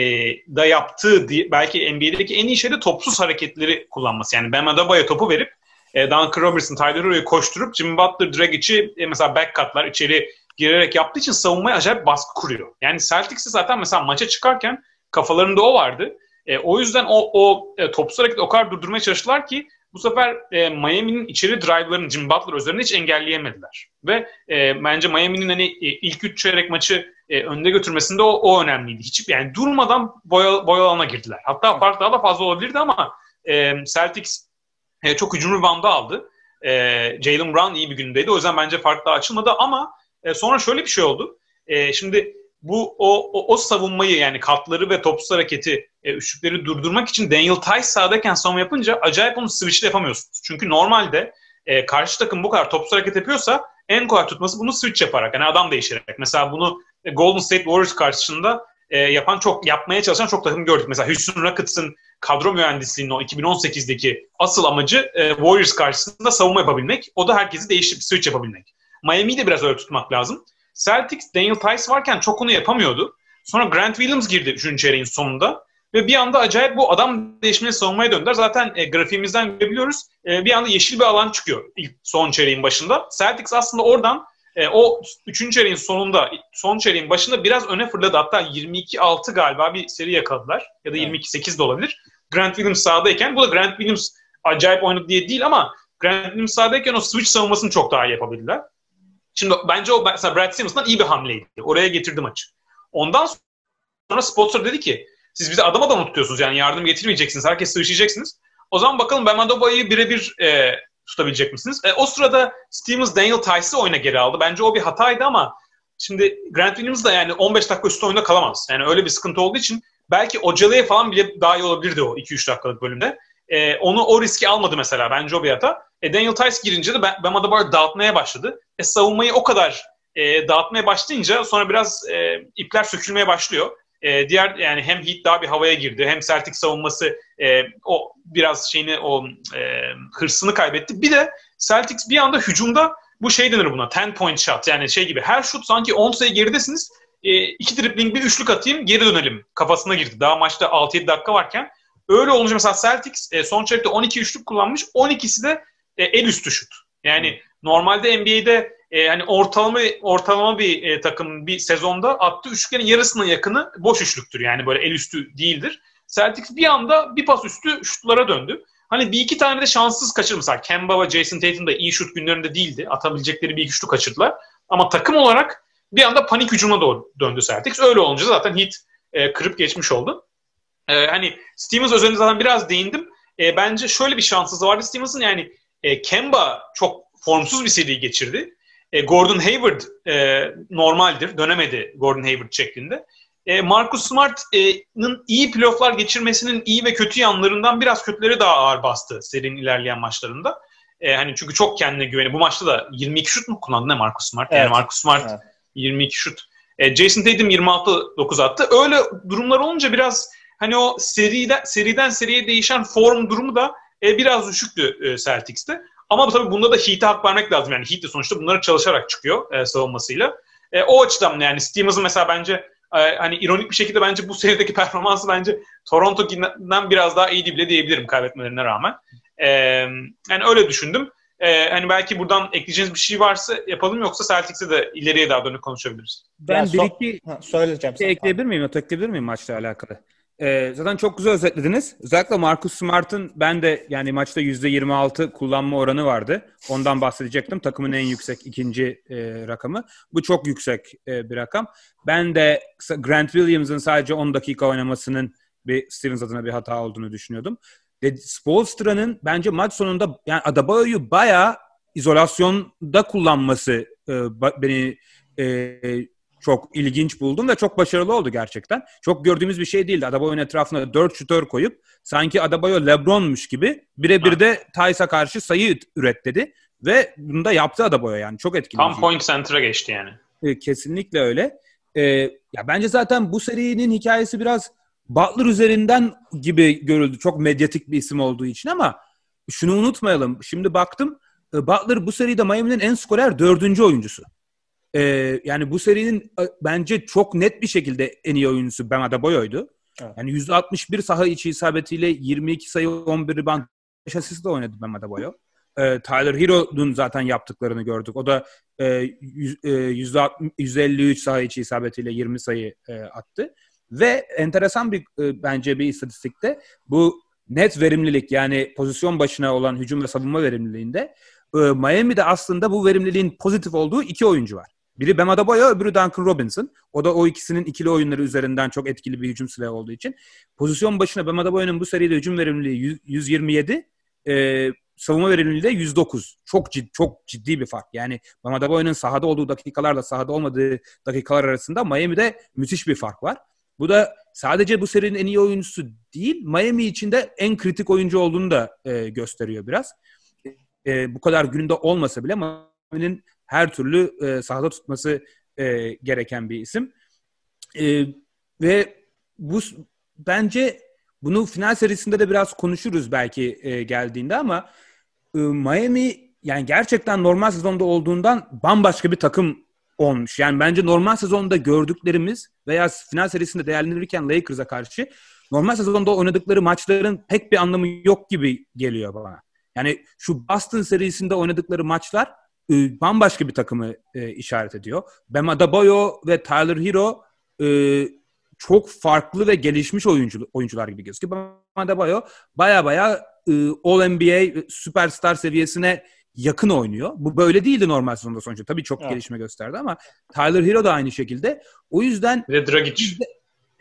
da yaptığı belki NBA'deki en iyi şey de topsuz hareketleri kullanması. Yani Bam Adebayo'ya topu verip e, Duncan Robinson, Tyler Hero'yu koşturup Jimmy Butler, Dragic'i e, mesela back cut'lar içeri girerek yaptığı için savunmaya acayip baskı kuruyor. Yani Celtics'i zaten mesela maça çıkarken kafalarında o vardı. E, o yüzden o, o e, topsuz hareket o kadar durdurmaya çalıştılar ki bu sefer e, Miami'nin içeri drive'larını Jimmy Butler üzerinde hiç engelleyemediler. Ve e, bence Miami'nin hani e, ilk üç çeyrek maçı e, önde götürmesinde o, o önemliydi. Hiç yani durmadan boya, boy girdiler. Hatta fark daha da fazla olabilirdi ama e, Celtics e, çok hücum reboundu aldı. E, Jalen Brown iyi bir gündeydi. O yüzden bence fark daha açılmadı ama e, sonra şöyle bir şey oldu. E, şimdi bu o, o, o savunmayı yani katları ve topsuz hareketi e, üçlükleri durdurmak için Daniel Tice sağdayken savunma yapınca acayip onu switch'te yapamıyorsunuz. Çünkü normalde e, karşı takım bu kadar topsuz hareket yapıyorsa en kolay tutması bunu switch yaparak yani adam değiştirerek. Mesela bunu Golden State Warriors karşısında e, yapan çok yapmaya çalışan çok takım gördük. Mesela Houston Rockets'ın kadro mühendisliğinin o 2018'deki asıl amacı e, Warriors karşısında savunma yapabilmek. O da herkesi değiştirip switch yapabilmek. Miami'yi de biraz öyle tutmak lazım. Celtics Daniel Tice varken çok onu yapamıyordu. Sonra Grant Williams girdi 3. çeyreğin sonunda. Ve bir anda acayip bu adam değişmeye savunmaya döndüler. Zaten e, grafiğimizden görebiliyoruz. E, bir anda yeşil bir alan çıkıyor ilk son çeyreğin başında. Celtics aslında oradan e, o 3. çeyreğin sonunda, son çeyreğin başında biraz öne fırladı. Hatta 22-6 galiba bir seri yakaladılar. Ya da 22-8 de olabilir. Grant Williams sahadayken. Bu da Grant Williams acayip oynadı diye değil ama Grant Williams sahadayken o switch savunmasını çok daha iyi yapabildiler. Şimdi bence o mesela Brad Simmons'dan iyi bir hamleydi. Oraya getirdi maçı. Ondan sonra sponsor dedi ki siz bizi adam adam tutuyorsunuz yani yardım getirmeyeceksiniz. Herkes sıvışacaksınız. O zaman bakalım Ben Adebayo'yu birebir e, tutabilecek misiniz? E, o sırada Stevens Daniel Tice'ı oyuna geri aldı. Bence o bir hataydı ama şimdi Grant Williams da yani 15 dakika üstü oyunda kalamaz. Yani öyle bir sıkıntı olduğu için belki Ocalı'ya falan bile daha iyi olabilirdi o 2-3 dakikalık bölümde. E, onu o riski almadı mesela. Bence o bir hata. E, Daniel Tice girince de Bam Adebayo dağıtmaya başladı. E, savunmayı o kadar e, dağıtmaya başlayınca sonra biraz e, ipler sökülmeye başlıyor. E, diğer yani hem Heat daha bir havaya girdi hem Celtic savunması e, o biraz şeyini o e, hırsını kaybetti. Bir de Celtics bir anda hücumda bu şey denir buna 10 point shot yani şey gibi her şut sanki 10 sayı geridesiniz e, iki dribbling bir üçlük atayım geri dönelim kafasına girdi. Daha maçta 6-7 dakika varken öyle olunca mesela Celtics e, son çeyrekte 12 üçlük kullanmış 12'si de e, el üstü şut. Yani normalde NBA'de e, hani ortalama ortalama bir e, takım bir sezonda attığı üçlüklerin yarısına yakını boş üçlüktür. Yani böyle el üstü değildir. Celtics bir anda bir pas üstü şutlara döndü. Hani bir iki tane de şanssız kaçırdı. Mesela Kemba ve Jason Tatum da iyi şut günlerinde değildi. Atabilecekleri bir iki şutu kaçırdılar. Ama takım olarak bir anda panik hücumuna doğru döndü Celtics. Öyle olunca zaten Heat e, kırıp geçmiş oldu. E, hani Stevens özelinde zaten biraz değindim. E, bence şöyle bir şanssızlığı vardı Stevens'ın yani e, Kemba çok formsuz bir seri geçirdi. E, Gordon Hayward e, normaldir. Dönemedi Gordon Hayward şeklinde. E, Marcus Smart'ın iyi playofflar geçirmesinin iyi ve kötü yanlarından biraz kötüleri daha ağır bastı serinin ilerleyen maçlarında. E, hani çünkü çok kendine güveni. Bu maçta da 22 şut mu kullandı ne Marcus Smart? Evet. Yani Marcus Smart evet. 22 şut. E, Jason Tatum 26-9 attı. Öyle durumlar olunca biraz hani o seriden seriden seriye değişen form durumu da e, biraz düşüktü e, Celtics'te. Ama tabii bunda da Heat'e hak vermek lazım. Yani Heat de sonuçta bunları çalışarak çıkıyor e, savunmasıyla. E, o açıdan yani Stevens'ın mesela bence e, hani ironik bir şekilde bence bu serideki *laughs* performansı bence Toronto'dan biraz daha iyiydi bile diyebilirim kaybetmelerine rağmen. E, yani öyle düşündüm. E, hani belki buradan ekleyeceğiniz bir şey varsa yapalım yoksa Celtics'e de ileriye daha dönük konuşabiliriz. Ben yani bir iki ha, söyleyeceğim. Şey ekleyebilir miyim? Ekleyebilir miyim maçla alakalı? Ee, zaten çok güzel özetlediniz. Özellikle Marcus Smart'ın ben de yani maçta %26 kullanma oranı vardı. Ondan bahsedecektim. Takımın en yüksek ikinci e, rakamı. Bu çok yüksek e, bir rakam. Ben de Grant Williams'ın sadece 10 dakika oynamasının bir Stevens adına bir hata olduğunu düşünüyordum. Spolstra'nın bence maç sonunda yani Adebayo'yu bayağı izolasyonda kullanması e, beni e, çok ilginç buldum ve çok başarılı oldu gerçekten. Çok gördüğümüz bir şey değildi. Adebayo'nun etrafına dört şutör koyup sanki Adebayo Lebron'muş gibi birebir de Tyce'a karşı sayı üret dedi. Ve bunu da yaptı Adebayo yani. Çok etkili. Tam point center'a geçti yani. E, kesinlikle öyle. E, ya bence zaten bu serinin hikayesi biraz Butler üzerinden gibi görüldü. Çok medyatik bir isim olduğu için ama şunu unutmayalım. Şimdi baktım e, Butler bu seride Miami'nin en skorer dördüncü oyuncusu. Ee, yani bu serinin e, bence çok net bir şekilde en iyi oyuncusu Bam Adebayo'ydu. Evet. Yani %61 saha içi isabetiyle 22 sayı 11 rebound 5 asist de oynadı Bam Adebayo. Ee, Tyler Hero'nun zaten yaptıklarını gördük. O da e, %53 saha içi isabetiyle 20 sayı e, attı. Ve enteresan bir e, bence bir istatistikte bu net verimlilik yani pozisyon başına olan hücum ve savunma verimliliğinde e, Miami'de aslında bu verimliliğin pozitif olduğu iki oyuncu var. Biri Bam Adebayo, öbürü Duncan Robinson. O da o ikisinin ikili oyunları üzerinden çok etkili bir hücum silahı olduğu için. Pozisyon başına Bam Adebayo'nun bu seride hücum verimliliği 127, e, savunma verimliliği de 109. Çok ciddi, çok ciddi bir fark. Yani Bam Adebayo'nun sahada olduğu dakikalarla sahada olmadığı dakikalar arasında Miami'de müthiş bir fark var. Bu da sadece bu serinin en iyi oyuncusu değil, Miami içinde en kritik oyuncu olduğunu da e, gösteriyor biraz. E, bu kadar gününde olmasa bile Miami'nin her türlü e, sahada tutması e, gereken bir isim. E, ve bu bence bunu final serisinde de biraz konuşuruz belki e, geldiğinde ama e, Miami yani gerçekten normal sezonda olduğundan bambaşka bir takım olmuş. Yani bence normal sezonda gördüklerimiz veya final serisinde değerlendirirken Lakers'a karşı normal sezonda oynadıkları maçların pek bir anlamı yok gibi geliyor bana. Yani şu Boston serisinde oynadıkları maçlar e, bambaşka bir takımı e, işaret ediyor. Bam Adebayo ve Tyler Hero e, çok farklı ve gelişmiş oyuncu, oyuncular gibi gözüküyor. Bam Adebayo baya baya e, All-NBA süperstar seviyesine yakın oynuyor. Bu böyle değildi normal sezonda sonuçta. Tabii çok evet. gelişme gösterdi ama Tyler Hero da aynı şekilde. O yüzden... Ve Dragic.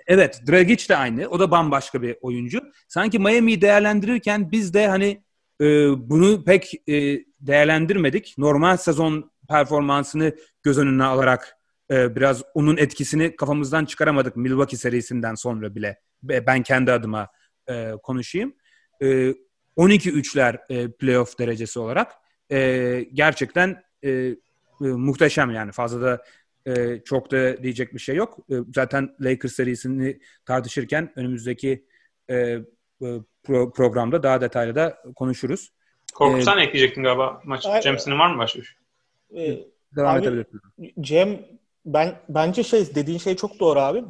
evet Dragic de aynı. O da bambaşka bir oyuncu. Sanki Miami'yi değerlendirirken biz de hani e, bunu pek e, değerlendirmedik. Normal sezon performansını göz önüne alarak e, biraz onun etkisini kafamızdan çıkaramadık Milwaukee serisinden sonra bile. Ben kendi adıma e, konuşayım. E, 12-3'ler e, playoff derecesi olarak gerçekten muhteşem yani fazla da çok da diyecek bir şey yok. Zaten Lakers serisini tartışırken önümüzdeki pro, programda daha detaylı da konuşuruz. Korkut ee, sen ekleyecektin galiba maç. James'in var mı başka bir şey? Ee, Devam Abi- edebilirsin. Cem ben bence şey dediğin şey çok doğru abi.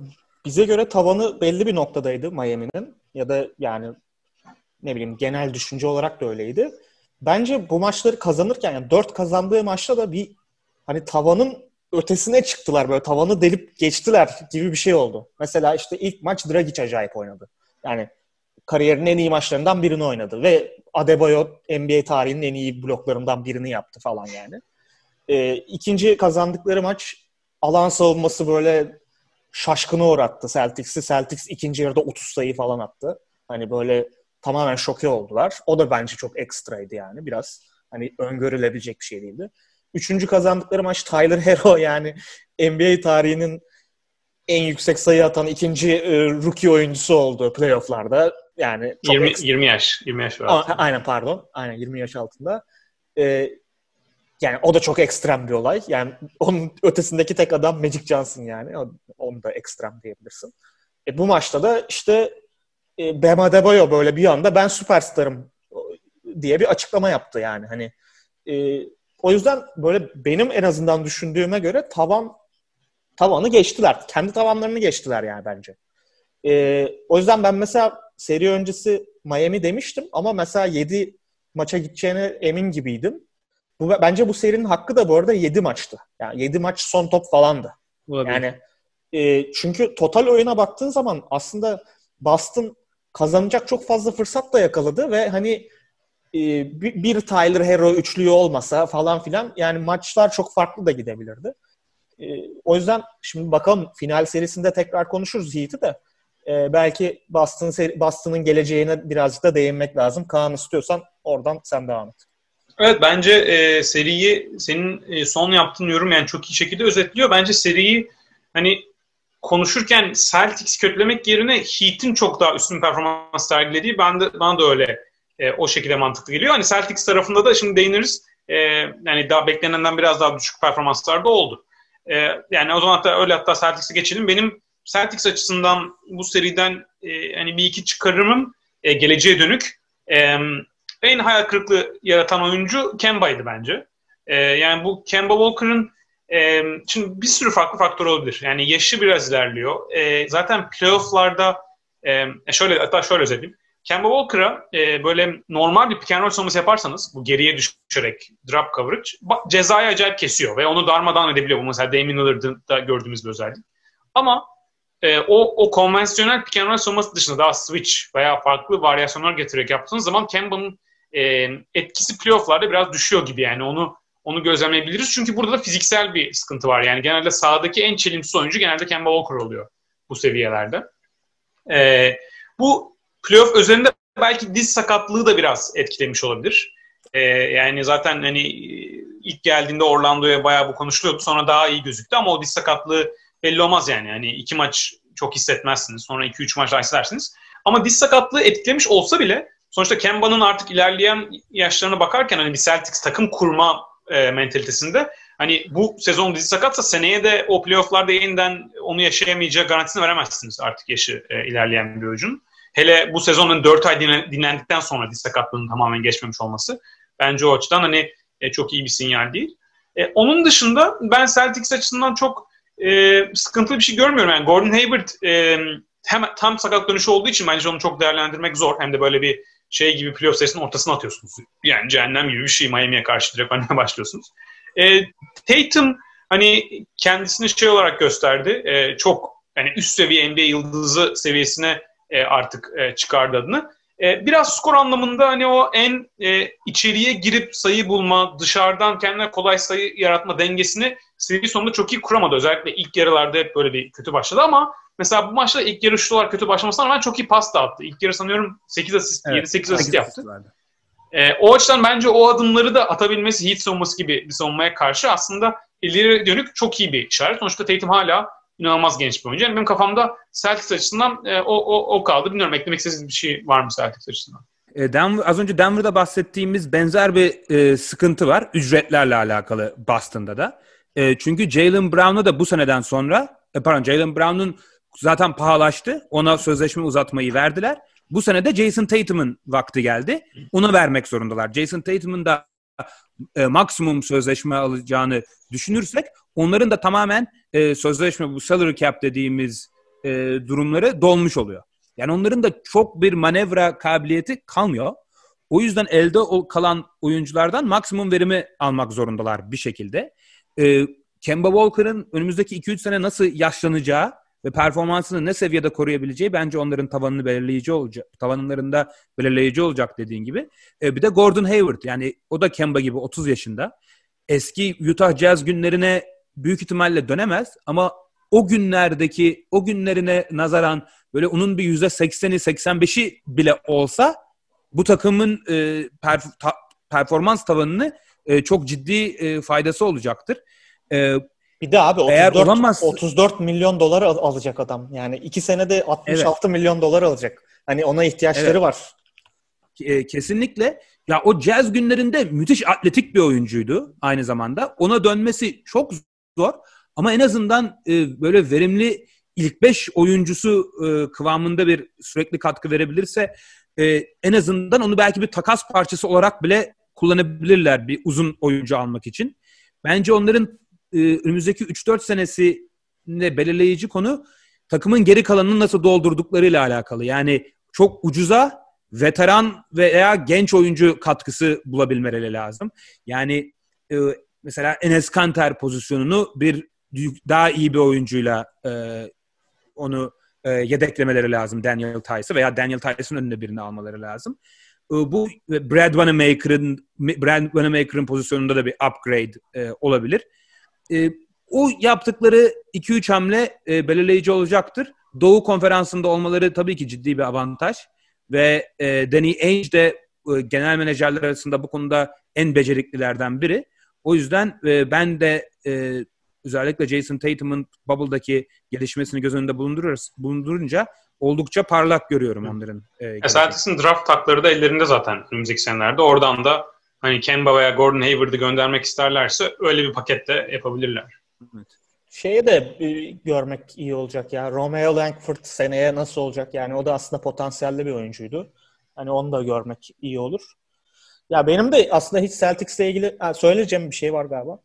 Bize göre tavanı belli bir noktadaydı Miami'nin ya da yani ne bileyim genel düşünce olarak da öyleydi. Bence bu maçları kazanırken yani 4 kazandığı maçta da bir hani tavanın ötesine çıktılar böyle tavanı delip geçtiler gibi bir şey oldu. Mesela işte ilk maç Dragic acayip oynadı. Yani kariyerinin en iyi maçlarından birini oynadı ve Adebayo NBA tarihinin en iyi bloklarından birini yaptı falan yani. Ee, ikinci kazandıkları maç alan savunması böyle şaşkına uğrattı Celtics'i. Celtics ikinci yarıda 30 sayı falan attı. Hani böyle tamamen şoke oldular. O da bence çok ekstraydı yani. Biraz hani öngörülebilecek bir şey değildi. Üçüncü kazandıkları maç Tyler Hero *laughs* yani NBA tarihinin en yüksek sayı atan ikinci e, rookie oyuncusu oldu playofflarda. Yani çok 20, ekstra- 20 yaş. 20 yaş var. A- aynen pardon. Aynen 20 yaş altında. Ee, yani o da çok ekstrem bir olay. Yani onun ötesindeki tek adam Magic Johnson yani. Onu da ekstrem diyebilirsin. E, bu maçta da işte e, Bam Adebayo böyle bir anda ben süperstarım diye bir açıklama yaptı yani. Hani e, o yüzden böyle benim en azından düşündüğüme göre tavan tavanı geçtiler. Kendi tavanlarını geçtiler yani bence. E, o yüzden ben mesela seri öncesi Miami demiştim ama mesela 7 maça gideceğine emin gibiydim. Bu bence bu serinin hakkı da bu arada 7 maçtı. Yani 7 maç son top falandı. Olabilir. Yani e, çünkü total oyuna baktığın zaman aslında Boston kazanacak çok fazla fırsat da yakaladı ve hani e, bir, Tyler Hero üçlüğü olmasa falan filan yani maçlar çok farklı da gidebilirdi. E, o yüzden şimdi bakalım final serisinde tekrar konuşuruz Heat'i de. E, belki Boston Boston'ın geleceğine birazcık da değinmek lazım. Kaan istiyorsan oradan sen devam et. Evet bence e, seriyi senin e, son yaptığın yorum yani çok iyi şekilde özetliyor. Bence seriyi hani konuşurken Celtics kötülemek yerine Heat'in çok daha üstün performans sergilediği ben de, bana da öyle e, o şekilde mantıklı geliyor. Hani Celtics tarafında da şimdi değiniriz. E, yani daha beklenenden biraz daha düşük performanslar da oldu. E, yani o zaman hatta öyle hatta Celtics'e geçelim. Benim Celtics açısından bu seriden e, hani bir iki çıkarımım e, geleceğe dönük. E, en hayal kırıklığı yaratan oyuncu Kemba'ydı bence. E, yani bu Kemba Walker'ın e, şimdi bir sürü farklı faktör olabilir. Yani yaşı biraz ilerliyor. E, zaten playofflarda e, şöyle hatta şöyle özetleyeyim. Kemba Walker'a e, böyle normal bir pick and roll savunması yaparsanız bu geriye düşerek drop coverage cezayı acayip kesiyor ve onu darmadan edebiliyor. Bu mesela Damian Lillard'da gördüğümüz bir özellik. Ama e, o, o konvansiyonel pick and roll savunması dışında daha switch veya farklı varyasyonlar getirerek yaptığınız zaman Kemba'nın e, etkisi playofflarda biraz düşüyor gibi yani onu onu gözlemleyebiliriz. Çünkü burada da fiziksel bir sıkıntı var. Yani genelde sahadaki en çelimsiz oyuncu genelde Kemba Walker oluyor bu seviyelerde. E, bu playoff özelinde belki diz sakatlığı da biraz etkilemiş olabilir. E, yani zaten hani ilk geldiğinde Orlando'ya bayağı bu konuşuluyordu. Sonra daha iyi gözüktü ama o diz sakatlığı belli olmaz yani. Yani iki maç çok hissetmezsiniz. Sonra iki üç maç daha hissedersiniz. Ama diz sakatlığı etkilemiş olsa bile sonuçta Kemba'nın artık ilerleyen yaşlarına bakarken hani bir Celtics takım kurma e, mentalitesinde hani bu sezon dizi sakatsa seneye de o playofflarda yeniden onu yaşayamayacağı garantisini veremezsiniz artık yaşı e, ilerleyen bir oyuncunun. Hele bu sezonun 4 ay dinlen- dinlendikten sonra diz sakatlığının tamamen geçmemiş olması bence o açıdan hani e, çok iyi bir sinyal değil. E, onun dışında ben Celtics açısından çok e, sıkıntılı bir şey görmüyorum. Yani Gordon Hayward e, hem tam sakat dönüşü olduğu için bence onu çok değerlendirmek zor. Hem de böyle bir şey gibi playoff serisinin ortasına atıyorsunuz. Yani cehennem gibi bir şey Miami'ye karşı direkt oynamaya *laughs* başlıyorsunuz. E, Tatum hani kendisini şey olarak gösterdi. E, çok yani üst seviye NBA yıldızı seviyesine e, artık e, çıkardı adını. E, biraz skor anlamında hani o en e, içeriye girip sayı bulma, dışarıdan kendine kolay sayı yaratma dengesini seri sonunda çok iyi kuramadı. Özellikle ilk yarılarda hep böyle bir kötü başladı ama mesela bu maçta ilk yarı şut olarak kötü başlamasına rağmen çok iyi pas da attı. İlk yarı sanıyorum 8 asist, Evet, 7-8 asist yaptı. E, o açıdan bence o adımları da atabilmesi Heat savunması gibi bir savunmaya karşı aslında ileri dönük çok iyi bir işaret. Sonuçta Tatum hala inanılmaz genç bir oyuncu. Yani benim kafamda Celtics açısından e, o, o, o kaldı. Bilmiyorum eklemek istediğiniz bir şey var mı Celtics açısından? E, Denver, az önce Denver'da bahsettiğimiz benzer bir e, sıkıntı var. Ücretlerle alakalı Boston'da da. E, çünkü Jalen Brown'a da bu seneden sonra, e, pardon Jalen Brown'un zaten pahalaştı. Ona sözleşme uzatmayı verdiler. Bu sene de Jason Tatum'un vakti geldi. Ona vermek zorundalar. Jason Tatum'un da e, maksimum sözleşme alacağını düşünürsek onların da tamamen e, sözleşme bu salary cap dediğimiz e, durumları dolmuş oluyor. Yani onların da çok bir manevra kabiliyeti kalmıyor. O yüzden elde kalan oyunculardan maksimum verimi almak zorundalar bir şekilde. E, Kemba Walker'ın önümüzdeki 2-3 sene nasıl yaşlanacağı ve performansını ne seviyede koruyabileceği bence onların tavanını belirleyici olacak. Tavanlarında belirleyici olacak dediğin gibi. E, bir de Gordon Hayward yani o da Kemba gibi 30 yaşında. Eski Utah Jazz günlerine büyük ihtimalle dönemez ama o günlerdeki o günlerine nazaran böyle onun bir yüzde sekseni 85'i bile olsa bu takımın e, perf- ta- performans tavanını e, çok ciddi e, faydası olacaktır. E, bir de abi 34, eğer olamaz... 34 milyon dolar al- alacak adam. Yani iki senede 66 evet. milyon dolar alacak. Hani ona ihtiyaçları evet. var. E, kesinlikle. Ya o jazz günlerinde müthiş atletik bir oyuncuydu aynı zamanda. Ona dönmesi çok zor ama en azından e, böyle verimli ilk 5 oyuncusu e, kıvamında bir sürekli katkı verebilirse e, en azından onu belki bir takas parçası olarak bile kullanabilirler bir uzun oyuncu almak için. Bence onların e, önümüzdeki 3-4 senesinde belirleyici konu takımın geri kalanını nasıl doldurduklarıyla alakalı. Yani çok ucuza veteran veya genç oyuncu katkısı bulabilmeleri lazım. Yani e, mesela Enes Kanter pozisyonunu bir daha iyi bir oyuncuyla e, onu e, yedeklemeleri lazım Daniel Tice'ı veya Daniel Tice'ın önünde birini almaları lazım. E, bu Brad Wanamaker'ın Brad Wanamaker'ın pozisyonunda da bir upgrade e, olabilir. E, o yaptıkları 2-3 hamle e, belirleyici olacaktır. Doğu konferansında olmaları tabii ki ciddi bir avantaj ve e, Danny Ainge de e, genel menajerler arasında bu konuda en beceriklilerden biri. O yüzden e, ben de e, özellikle Jason Tatum'un Bubble'daki gelişmesini göz önünde bulundururuz, bulundurunca oldukça parlak görüyorum onların. E, e Celtics'in draft takları da ellerinde zaten önümüzdeki senelerde. Oradan da hani Kemba veya Gordon Hayward'ı göndermek isterlerse öyle bir pakette yapabilirler. Evet. Şeye de e, görmek iyi olacak ya. Romeo Langford seneye nasıl olacak? Yani o da aslında potansiyelli bir oyuncuydu. Hani onu da görmek iyi olur. Ya benim de aslında hiç Celtics'le ilgili ha, söyleyeceğim bir şey var galiba.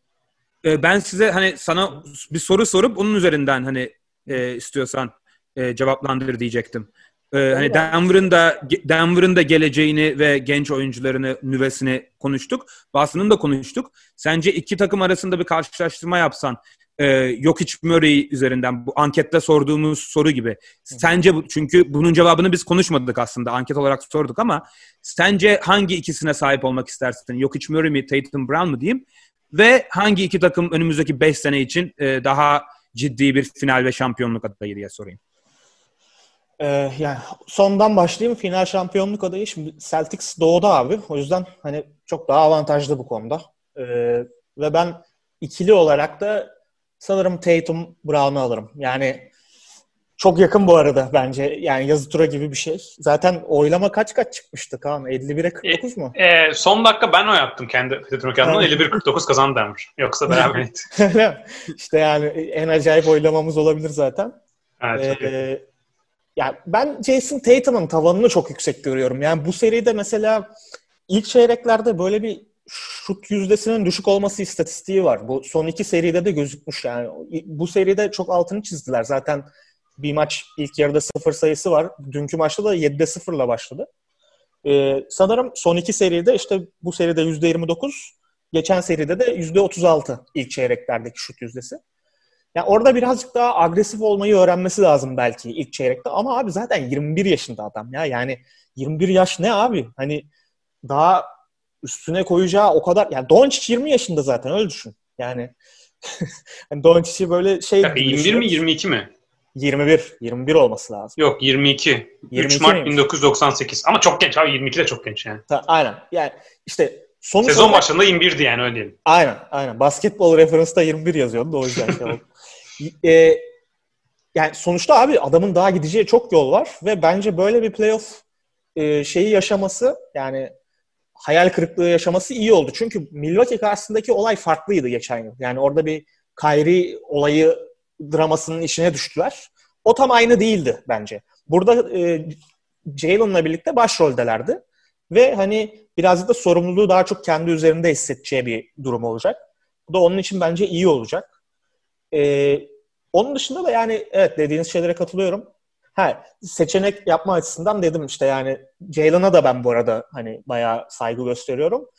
Ee, ben size hani sana bir soru sorup onun üzerinden hani e, istiyorsan e, cevaplandır diyecektim. Ee, hani Denver'ın da Denver'ın da geleceğini ve genç oyuncularını nüvesini konuştuk. Boston'ın da konuştuk. Sence iki takım arasında bir karşılaştırma yapsan e, yok hiç Murray üzerinden bu ankette sorduğumuz soru gibi. Sence bu, çünkü bunun cevabını biz konuşmadık aslında anket olarak sorduk ama sence hangi ikisine sahip olmak istersin? Yok hiç Murray mi Tatum Brown mu diyeyim? Ve hangi iki takım önümüzdeki 5 sene için e, daha ciddi bir final ve şampiyonluk adayı diye sorayım. Ee, yani sondan başlayayım. Final şampiyonluk adayı şimdi Celtics doğuda abi. O yüzden hani çok daha avantajlı bu konuda. Ee, ve ben ikili olarak da sanırım Tatum Brown'u alırım. Yani çok yakın bu arada bence. Yani yazı tura gibi bir şey. Zaten oylama kaç kaç çıkmıştı Kaan? 51'e 49 mu? E, e, son dakika ben oy yaptım kendi Twitter hesabımdan. 51-49 kazandı denmiş. Yoksa *laughs* beraberiydi. İşte yani en acayip oylamamız olabilir zaten. Evet, çok ee, yani ben Jason Tatum'un tavanını çok yüksek görüyorum. Yani bu seride mesela ilk çeyreklerde böyle bir şut yüzdesinin düşük olması istatistiği var. Bu son iki seride de gözükmüş yani. Bu seride çok altını çizdiler. Zaten bir maç ilk yarıda sıfır sayısı var. Dünkü maçta da 7'de sıfırla başladı. Ee, sanırım son iki seride işte bu seride %29, geçen seride de %36 ilk çeyreklerdeki şut yüzdesi. Yani orada birazcık daha agresif olmayı öğrenmesi lazım belki ilk çeyrekte. Ama abi zaten 21 yaşında adam ya. Yani 21 yaş ne abi? Hani daha üstüne koyacağı o kadar... Yani Doncic 20 yaşında zaten öyle düşün. Yani *laughs* hani Doncic'i böyle şey... Ya, 21 mi 22 mi? 21. 21 olması lazım. Yok 22. 22 3 Mart miymiş? 1998. Ama çok genç abi 22 de çok genç yani. Ta, aynen. Yani işte sonuç Sezon olarak... başında 21'di yani öyle diyelim. Aynen aynen. Basketbol referansta 21 yazıyordu o yüzden şey oldu. *laughs* e, yani sonuçta abi adamın daha gideceği çok yol var ve bence böyle bir playoff e, şeyi yaşaması yani hayal kırıklığı yaşaması iyi oldu. Çünkü Milwaukee karşısındaki olay farklıydı geçen yıl. Yani orada bir Kyrie olayı dramasının içine düştüler. O tam aynı değildi bence. Burada e, Jalen'la birlikte başroldelerdi. Ve hani birazcık da sorumluluğu daha çok kendi üzerinde hissedeceği bir durum olacak. Bu da onun için bence iyi olacak. Ee, onun dışında da yani evet dediğiniz şeylere katılıyorum. Ha, seçenek yapma açısından dedim işte yani Jalen'a da ben bu arada hani bayağı saygı gösteriyorum.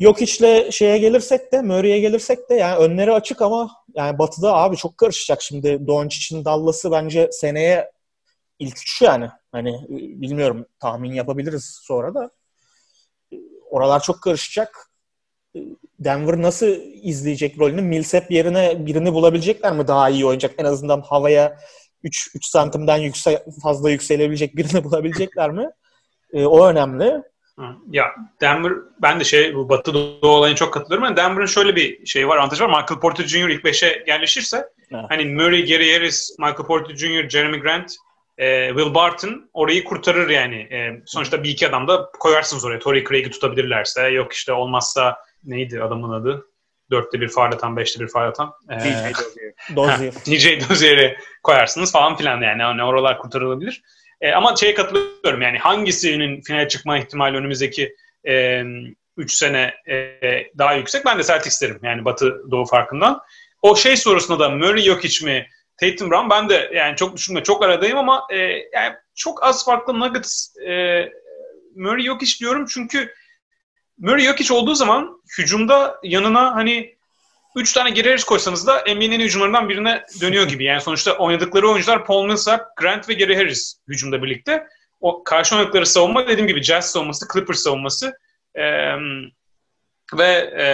Yok içle şeye gelirsek de Murray'e gelirsek de yani önleri açık ama yani Batı'da abi çok karışacak şimdi Doncic'in Dallas'ı bence seneye ilk üç yani. Hani bilmiyorum tahmin yapabiliriz sonra da. Oralar çok karışacak. Denver nasıl izleyecek rolünü? Millsap yerine birini bulabilecekler mi daha iyi oynayacak? En azından havaya 3, 3 santimden yüksek, fazla yükselebilecek birini *laughs* bulabilecekler mi? E, o önemli. Ya Denver, ben de şey bu Batı Doğu olayına çok katılıyorum. Yani Denver'ın şöyle bir şey var, avantajı var. Michael Porter Jr. ilk 5'e yerleşirse evet. hani Murray, Gary Harris, Michael Porter Jr., Jeremy Grant, e, Will Barton orayı kurtarır yani. E, sonuçta bir iki adam da koyarsınız oraya. Torrey Craig'i tutabilirlerse. Yok işte olmazsa neydi adamın adı? Dörtte bir faal atan, beşte bir faal atan. Ee, Dozier. *laughs* DJ Dozier'i koyarsınız falan filan yani. yani oralar kurtarılabilir. E, ama şeye katılıyorum yani hangisinin finale çıkma ihtimali önümüzdeki 3 e, sene e, daha yüksek. Ben de Celtics derim yani Batı Doğu farkından. O şey sorusunda da Murray yok hiç mi Tatum Brown ben de yani çok düşünme çok aradayım ama e, yani çok az farklı Nuggets e, Murray yok hiç diyorum çünkü Murray yok hiç olduğu zaman hücumda yanına hani 3 tane Harris koysanız da NBA'nin hücumlarından birine dönüyor gibi. Yani sonuçta oynadıkları oyuncular Paul Millsap, Grant ve Gary Harris hücumda birlikte. O karşı oynadıkları savunma dediğim gibi Jazz savunması, Clippers savunması e, ve e,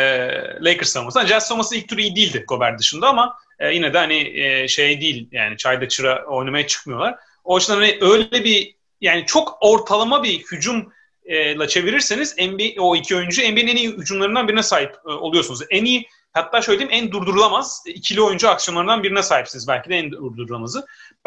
Lakers savunması. Yani Jazz savunması ilk tur iyi değildi Gobert dışında ama e, yine de hani e, şey değil yani çayda çıra oynamaya çıkmıyorlar. O yüzden hani öyle bir yani çok ortalama bir hücum la çevirirseniz NBA o iki oyuncu NBA'nin en iyi hücumlarından birine sahip e, oluyorsunuz. En iyi hatta şöyle diyeyim en durdurulamaz ikili oyuncu aksiyonlarından birine sahipsiniz. Belki de en durdurulamazı.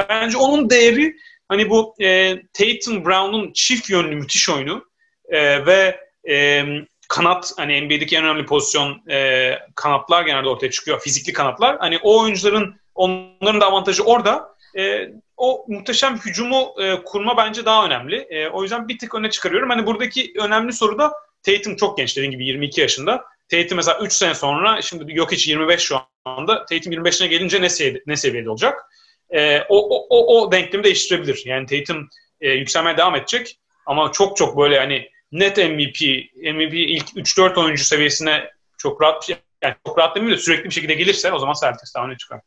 Bence onun değeri hani bu e, Tatum Brown'un çift yönlü müthiş oyunu e, ve e, kanat hani NBA'deki en önemli pozisyon e, kanatlar genelde ortaya çıkıyor. Fizikli kanatlar. Hani o oyuncuların onların da avantajı orada. E, o muhteşem hücumu e, kurma bence daha önemli. E, o yüzden bir tık öne çıkarıyorum. Hani buradaki önemli soru da Tatum çok genç dediğim gibi 22 yaşında. Tatum mesela 3 sene sonra şimdi yok hiç 25 şu anda. Tatum 25'ine gelince ne seviyede, ne seviyede olacak? E, o, o, o, o denklemi değiştirebilir. Yani Tatum e, yükselmeye devam edecek. Ama çok çok böyle hani net MVP, MVP ilk 3-4 oyuncu seviyesine çok rahat yani çok rahat demeyeyim de sürekli bir şekilde gelirse o zaman Celtics daha öne çıkar.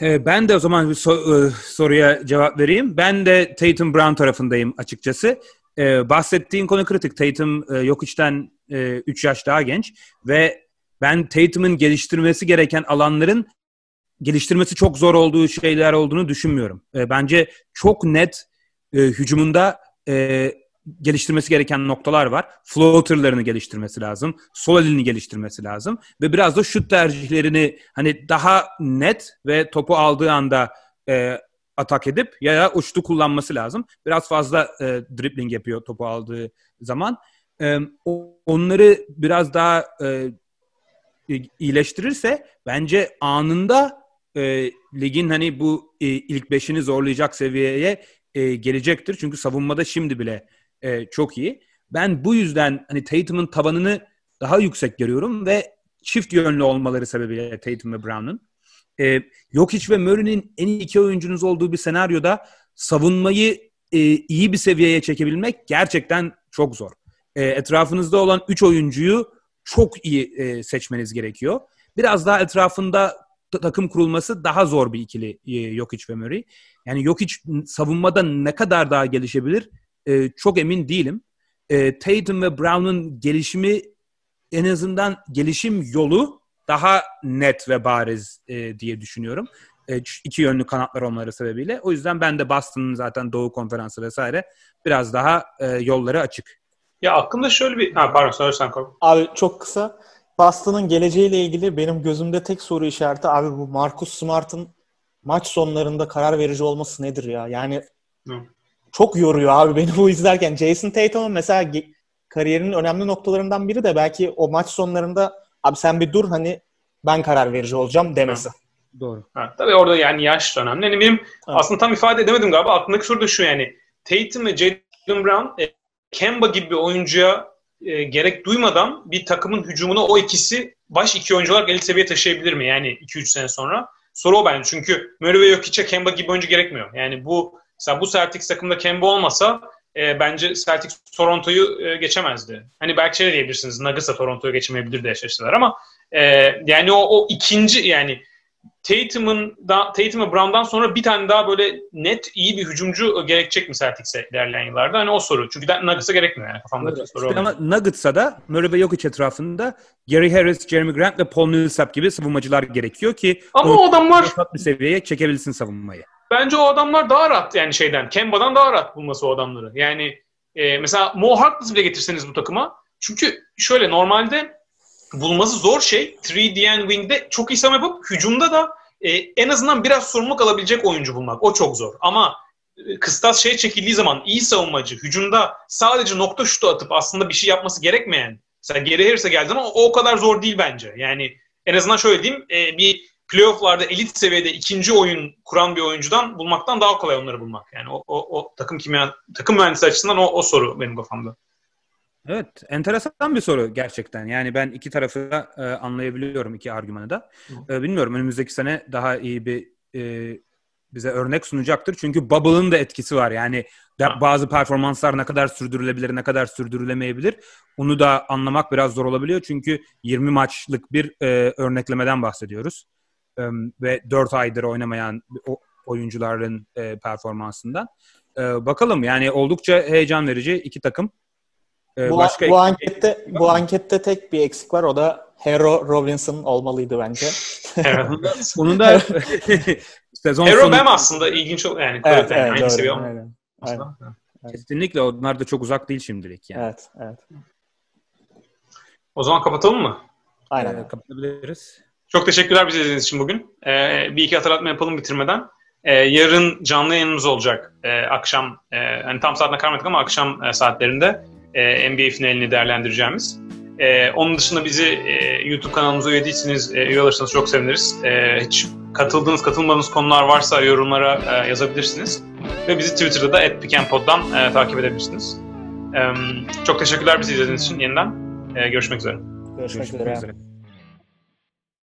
Ee, ben de o zaman bir e, soruya cevap vereyim. Ben de Tatum Brown tarafındayım açıkçası. Ee, bahsettiğin konu kritik. Tatum e, yok içten e, 3 yaş daha genç ve ben Tatum'un geliştirmesi gereken alanların geliştirmesi çok zor olduğu şeyler olduğunu düşünmüyorum. E, bence çok net e, hücumunda e, geliştirmesi gereken noktalar var. Floater'larını geliştirmesi lazım. Sol elini geliştirmesi lazım. Ve biraz da şut tercihlerini hani daha net ve topu aldığı anda e, atak edip ya da uçtu kullanması lazım. Biraz fazla e, dribbling yapıyor topu aldığı zaman. E, onları biraz daha e, iyileştirirse bence anında e, ligin hani bu e, ilk beşini zorlayacak seviyeye e, gelecektir. Çünkü savunmada şimdi bile e, çok iyi. Ben bu yüzden hani Tatum'un tavanını daha yüksek görüyorum ve çift yönlü olmaları sebebiyle Tatum ve Brown'un. E, Jokic ve Murray'nin en iyi iki oyuncunuz olduğu bir senaryoda savunmayı e, iyi bir seviyeye çekebilmek gerçekten çok zor. E, etrafınızda olan üç oyuncuyu çok iyi e, seçmeniz gerekiyor. Biraz daha etrafında takım kurulması daha zor bir ikili e, Jokic ve Murray. Yani Jokic savunmada ne kadar daha gelişebilir e, çok emin değilim. E, Tatum ve Brown'un gelişimi en azından gelişim yolu daha net ve bariz e, diye düşünüyorum. E, iki yönlü kanatlar olmaları sebebiyle. O yüzden ben de Boston'ın zaten Doğu Konferansı vesaire biraz daha e, yolları açık. Ya aklımda şöyle bir... Ha, pardon söylesen Korkun. Abi çok kısa. Boston'ın geleceğiyle ilgili benim gözümde tek soru işareti abi bu Marcus Smart'ın maç sonlarında karar verici olması nedir ya? Yani Hı çok yoruyor abi beni bu izlerken. Jason Tatum'un mesela kariyerinin önemli noktalarından biri de belki o maç sonlarında abi sen bir dur hani ben karar verici olacağım demesi. Ha. Doğru. Ha, tabii orada yani yaş da önemli. Yani benim ha. aslında tam ifade edemedim galiba. Aklımdaki soru da şu yani. Tatum ve Jalen Brown e, Kemba gibi bir oyuncuya e, gerek duymadan bir takımın hücumunu o ikisi baş iki oyuncu olarak elit seviyeye taşıyabilir mi? Yani 2-3 sene sonra. Soru o bence. Çünkü Murray ve Jokic'e Kemba gibi oyuncu gerekmiyor. Yani bu mesela bu Celtics takımda Kemba olmasa e, bence Celtics Toronto'yu e, geçemezdi. Hani belki şey diyebilirsiniz Nuggets'a Toronto'yu geçemeyebilir de eşleştiler ama e, yani o, o ikinci yani Tatum'un Tatum ve Brown'dan sonra bir tane daha böyle net iyi bir hücumcu gerekecek mi Celtics'e ilerleyen yıllarda? Hani o soru. Çünkü Nuggets'a gerekmiyor yani kafamdaki Evet, soru. işte ama Nuggets'a da Murray ve Jokic etrafında Gary Harris, Jeremy Grant ve Paul Millsap gibi savunmacılar gerekiyor ki Ama o adamlar bir seviyeye çekebilsin savunmayı. Bence o adamlar daha rahat yani şeyden. Kemba'dan daha rahat bulması o adamları. Yani e, mesela Mo Harkless bile getirseniz bu takıma. Çünkü şöyle normalde bulması zor şey 3D and Wing'de çok iyi savunma yapıp hücumda da e, en azından biraz sorumluluk alabilecek oyuncu bulmak. O çok zor. Ama e, kıstas şey çekildiği zaman iyi savunmacı, hücumda sadece nokta şutu atıp aslında bir şey yapması gerekmeyen mesela Gary Harris'e geldi ama o o kadar zor değil bence. Yani en azından şöyle diyeyim e, bir playofflarda elit seviyede ikinci oyun kuran bir oyuncudan bulmaktan daha kolay onları bulmak. Yani o, o, o takım kimya takım mühendisi açısından o, o soru benim kafamda. Evet, enteresan bir soru gerçekten. Yani ben iki tarafı da e, anlayabiliyorum iki argümanı da. E, bilmiyorum önümüzdeki sene daha iyi bir e, bize örnek sunacaktır. Çünkü Bubble'ın da etkisi var. Yani Ha. bazı performanslar ne kadar sürdürülebilir, ne kadar sürdürülemeyebilir. Onu da anlamak biraz zor olabiliyor. Çünkü 20 maçlık bir e, örneklemeden bahsediyoruz. E, ve 4 aydır oynamayan oyuncuların e, performansından. E, bakalım yani oldukça heyecan verici iki takım. E, Bu, başka bu ankette bu ankette tek bir eksik var o da Hero Robinson olmalıydı bence. Evet. *laughs* Onun da *laughs* sezon Hero sonu Bam aslında ilginç ol- yani, Evet, evet, aynı doğru. seviye. Aynen. Aynen. kesinlikle onlar da çok uzak değil şimdilik yani. Evet, evet. O zaman kapatalım mı? Aynen. Ee, kapatabiliriz. Çok teşekkürler bizi izlediğiniz için bugün. Ee, bir iki hatırlatma yapalım bitirmeden. Ee, yarın canlı yayınımız olacak. Ee, akşam, e, hani tam saatine karmadık ama akşam e, saatlerinde e, NBA finalini değerlendireceğimiz. E, onun dışında bizi e, YouTube kanalımıza üye değilseniz, e, üye olursanız çok seviniriz. E, hiç katıldığınız, katılmadığınız konular varsa yorumlara e, yazabilirsiniz. Ve bizi Twitter'da da @pikenpod'dan e, takip edebilirsiniz. E, çok teşekkürler bizi izlediğiniz için yeniden. E, görüşmek üzere. Görüşmek Görüşmek üzere. üzere.